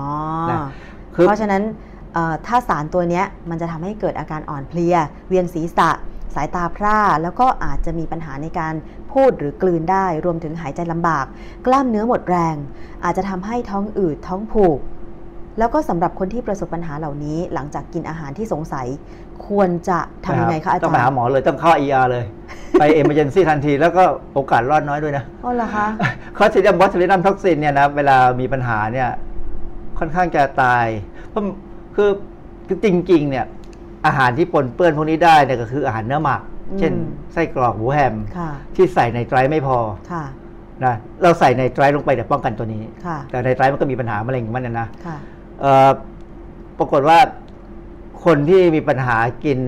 นะคือเพราะฉะนั้นเอ่อ ถ้าสารตัวเนี้ยมันจะทำให้เกิดอาการอ่อนเพลีย เวียนศีรษะ สายตาพร่า แล้วก็อาจจะมีปัญหาในการพูดหรือกลืนได้ รวมถึงหายใจลำบาก กล้ามเนื้อหมดแรง อาจจะทำให้ท้องอืดท้องผูก แล้วก็สำหรับคนที่ประสบปัญหาเหล่านี้ หลังจากกินอาหารที่สงสัย ควรจะทำยังไงคะอาจารย์ ต้องไปหาหมอเลยต้องเข้า ER เลย ไป emergency ทันทีแล้วก็โอกาสรอดน้อยด้วยนะอ๋อเหรอคะ Clostridium botulinum toxin เนี่ยนะเวลามีปัญหาเนี่ยค่อนข้างจะตายเพราะ คือคือจริงๆ เนี่ยอาหารที่ปนเปื้อนพวกนี้ได้เนี่ยก็คืออาหารเนื้อหมักอืมเช่นไส้กรอกหมูแฮมค่ะที่ใส่ในไตรไม่พอค่ะนะเราใส่ในไตรลงไปแต่ป้องกันตัวนี้ค่ะแต่ในไตรมันก็มีปัญหามะเร็งของมันนะนะค่ะเอ่อปรากฏว่าคนที่มีปัญหากิน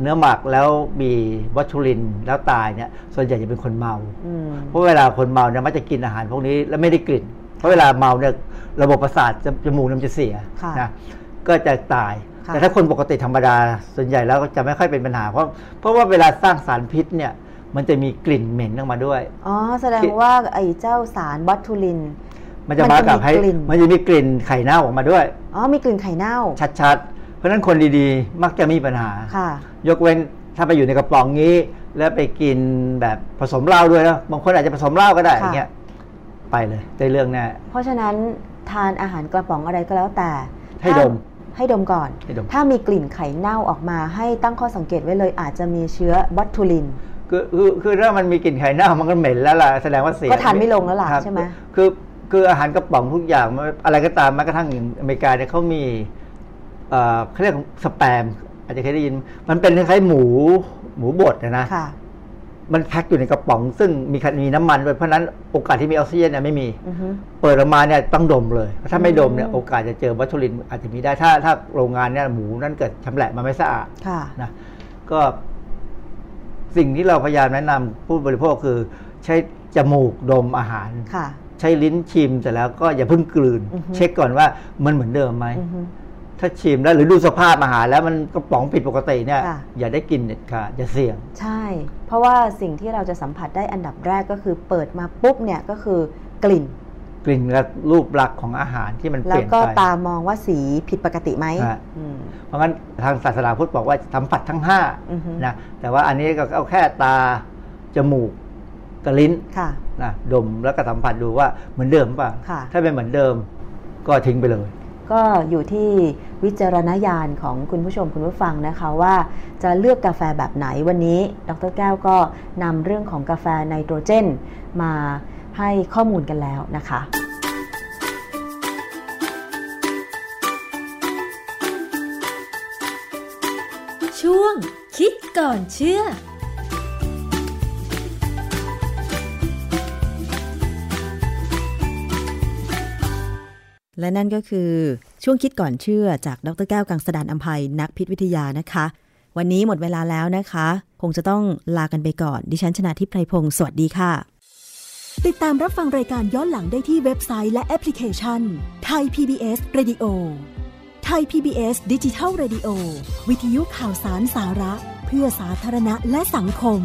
เนื้อหมักแล้วมีวัตถุลินแล้วตายเนี่ย ส่วนใหญ่จะเป็นคนเมาอืมเพราะเวลาคนเมาเนี่ยมักจะกินอาหารพวกนี้แล้วไม่ได้กลิ่น เพราะเวลาเมาเนี่ยระบบประสาทจะจมูกมันจะเสียค่ะนะ ก็จะตายค่ะแต่ถ้าคนปกติธรรมดาส่วนใหญ่แล้วก็จะไม่ค่อยเป็นปัญหา เพราะเพราะว่าเวลาสร้างสารพิษเนี่ยมันจะมีกลิ่นเหม็นออกมาด้วย อ๋อ แสดงว่าไอ้เจ้าสารบอทูลิน มันจะมากับให้มันจะมีกลิ่นมันจะมีกลิ่นไข่เน่าออกมาด้วย อ๋อ มีกลิ่นไข่เน่า ชัดๆ เพราะฉะนั้นคนดีๆ มักจะมีปัญหา ค่ะ ยกเว้นถ้าไปอยู่ในกระป๋องงี้ แล้วไปกินแบบผสมเหล้าด้วยนะบางคนอาจจะผสมเหล้าก็ได้ค่ะอย่างเงี้ย ไปเลยได้เรื่องแน่ เพราะฉะนั้นทานอาหารกระป๋องอะไรก็แล้วแต่ ให้ดมถ้า ให้ดมก่อนให้ดมถ้ามีกลิ่นไข่เน่าออกมา ให้ตั้งข้อสังเกตไว้เลยอาจจะมีเชื้อบอทูลินคือคือคือถ้ามันมีกลิ่นไข่เน่ามันก็เหม็นแล้วล่ะแสดงว่าเสียก็ทานไม่ลงแล้วล่ะครับใช่ไหมคือคืออาหารกระป๋องทุกอย่างไม่อะไรก็ตามแม้กระทั่งอย่างอเมริกาเนี่ยเขามีเอ่อเขาเรียกสแปม อาจจะเคยได้ยิน มันเป็นคล้ายๆหมูหมูบดนะนะค่ะ มันแพ็คอยู่ในกระป๋อง ซึ่งมีคันมีน้ำมันด้วยเพราะฉะนั้นโอกาสที่มีออกซิเจนเนี่ยไม่มีอือฮึเปิดออกมาเนี่ยต้องดมเลย ถ้าไม่ดมเนี่ยอืมโอกาสจะเจอวัตถุลินอาจจะมีได้ถ้าถ้าโรงงานเนี่ยหมูนั่นเกิดชำแหละมาไม่สะอาดค่ะนะก็สิ่งที่เราพยายามแนะนำผู้บริโภคคือ ใช้จมูกดมอาหารค่ะใช้ลิ้นชิมเสร็จแล้วก็อย่าเพิ่งกลืนอือฮึเช็คก่อนว่ามันเหมือนเดิมไหมอือฮึ ถ้าชิมแล้วหรือดูสภาพอาหารแล้วมันกระป๋องผิดปกติเนี่ยค่ะ อย่าได้กินเด็ดขาดอย่าเสี่ยง ใช่ เพราะว่าสิ่งที่เราจะสัมผัสได้อันดับแรกก็คือเปิดมาปุ๊บเนี่ยก็คือกลิ่น กลิ่นและรูปลักษณ์ของอาหารที่มันเปแล้วลี่ยนก็ไป ตามองว่าสีผิดปกติไหมฮะ อืม เพราะงั้นทางศาสนาพุทธบอกว่าสัมผัสทั้งห้าอือฮึ นะแต่ว่าอันนี้ก็เอาแค่ตาจมูกกับลิ้นค่ะ นะดมแล้วก็สัมผัสดูว่าเหมือนเดิมป่ะค่ะ ถ้าเป็นเหมือนเดิมก็ทิ้งไปเลย ก็อยู่ที่วิจารณญาณของคุณผู้ชมคุณผู้ฟังนะคะว่าจะเลือกกาแฟแบบไหนวันนี้ ดรแก้วก็นำเรื่องของกาแฟไนโตรเจน มาให้ข้อมูลกันแล้วนะคะช่วงคิดก่อนเชื่อ และนั่นก็คือช่วงคิดก่อนเชื่อจากดรแก้วกังสดานอัมภัยนักพิษวิทยานะคะ วันนี้หมดเวลาแล้วนะคะ คงจะต้องลากันไปก่อน ดิฉันชนะทิพไพรพงศ์สวัสดีค่ะ ติดตามรับฟังรายการย้อนหลังได้ที่เว็บไซต์และแอปพลิเคชันไทย PBS Radio ไทย PBS ดิจิทัล Radio วิทยุข่าวสารสาระ เพื่อสาธารณะและสังคม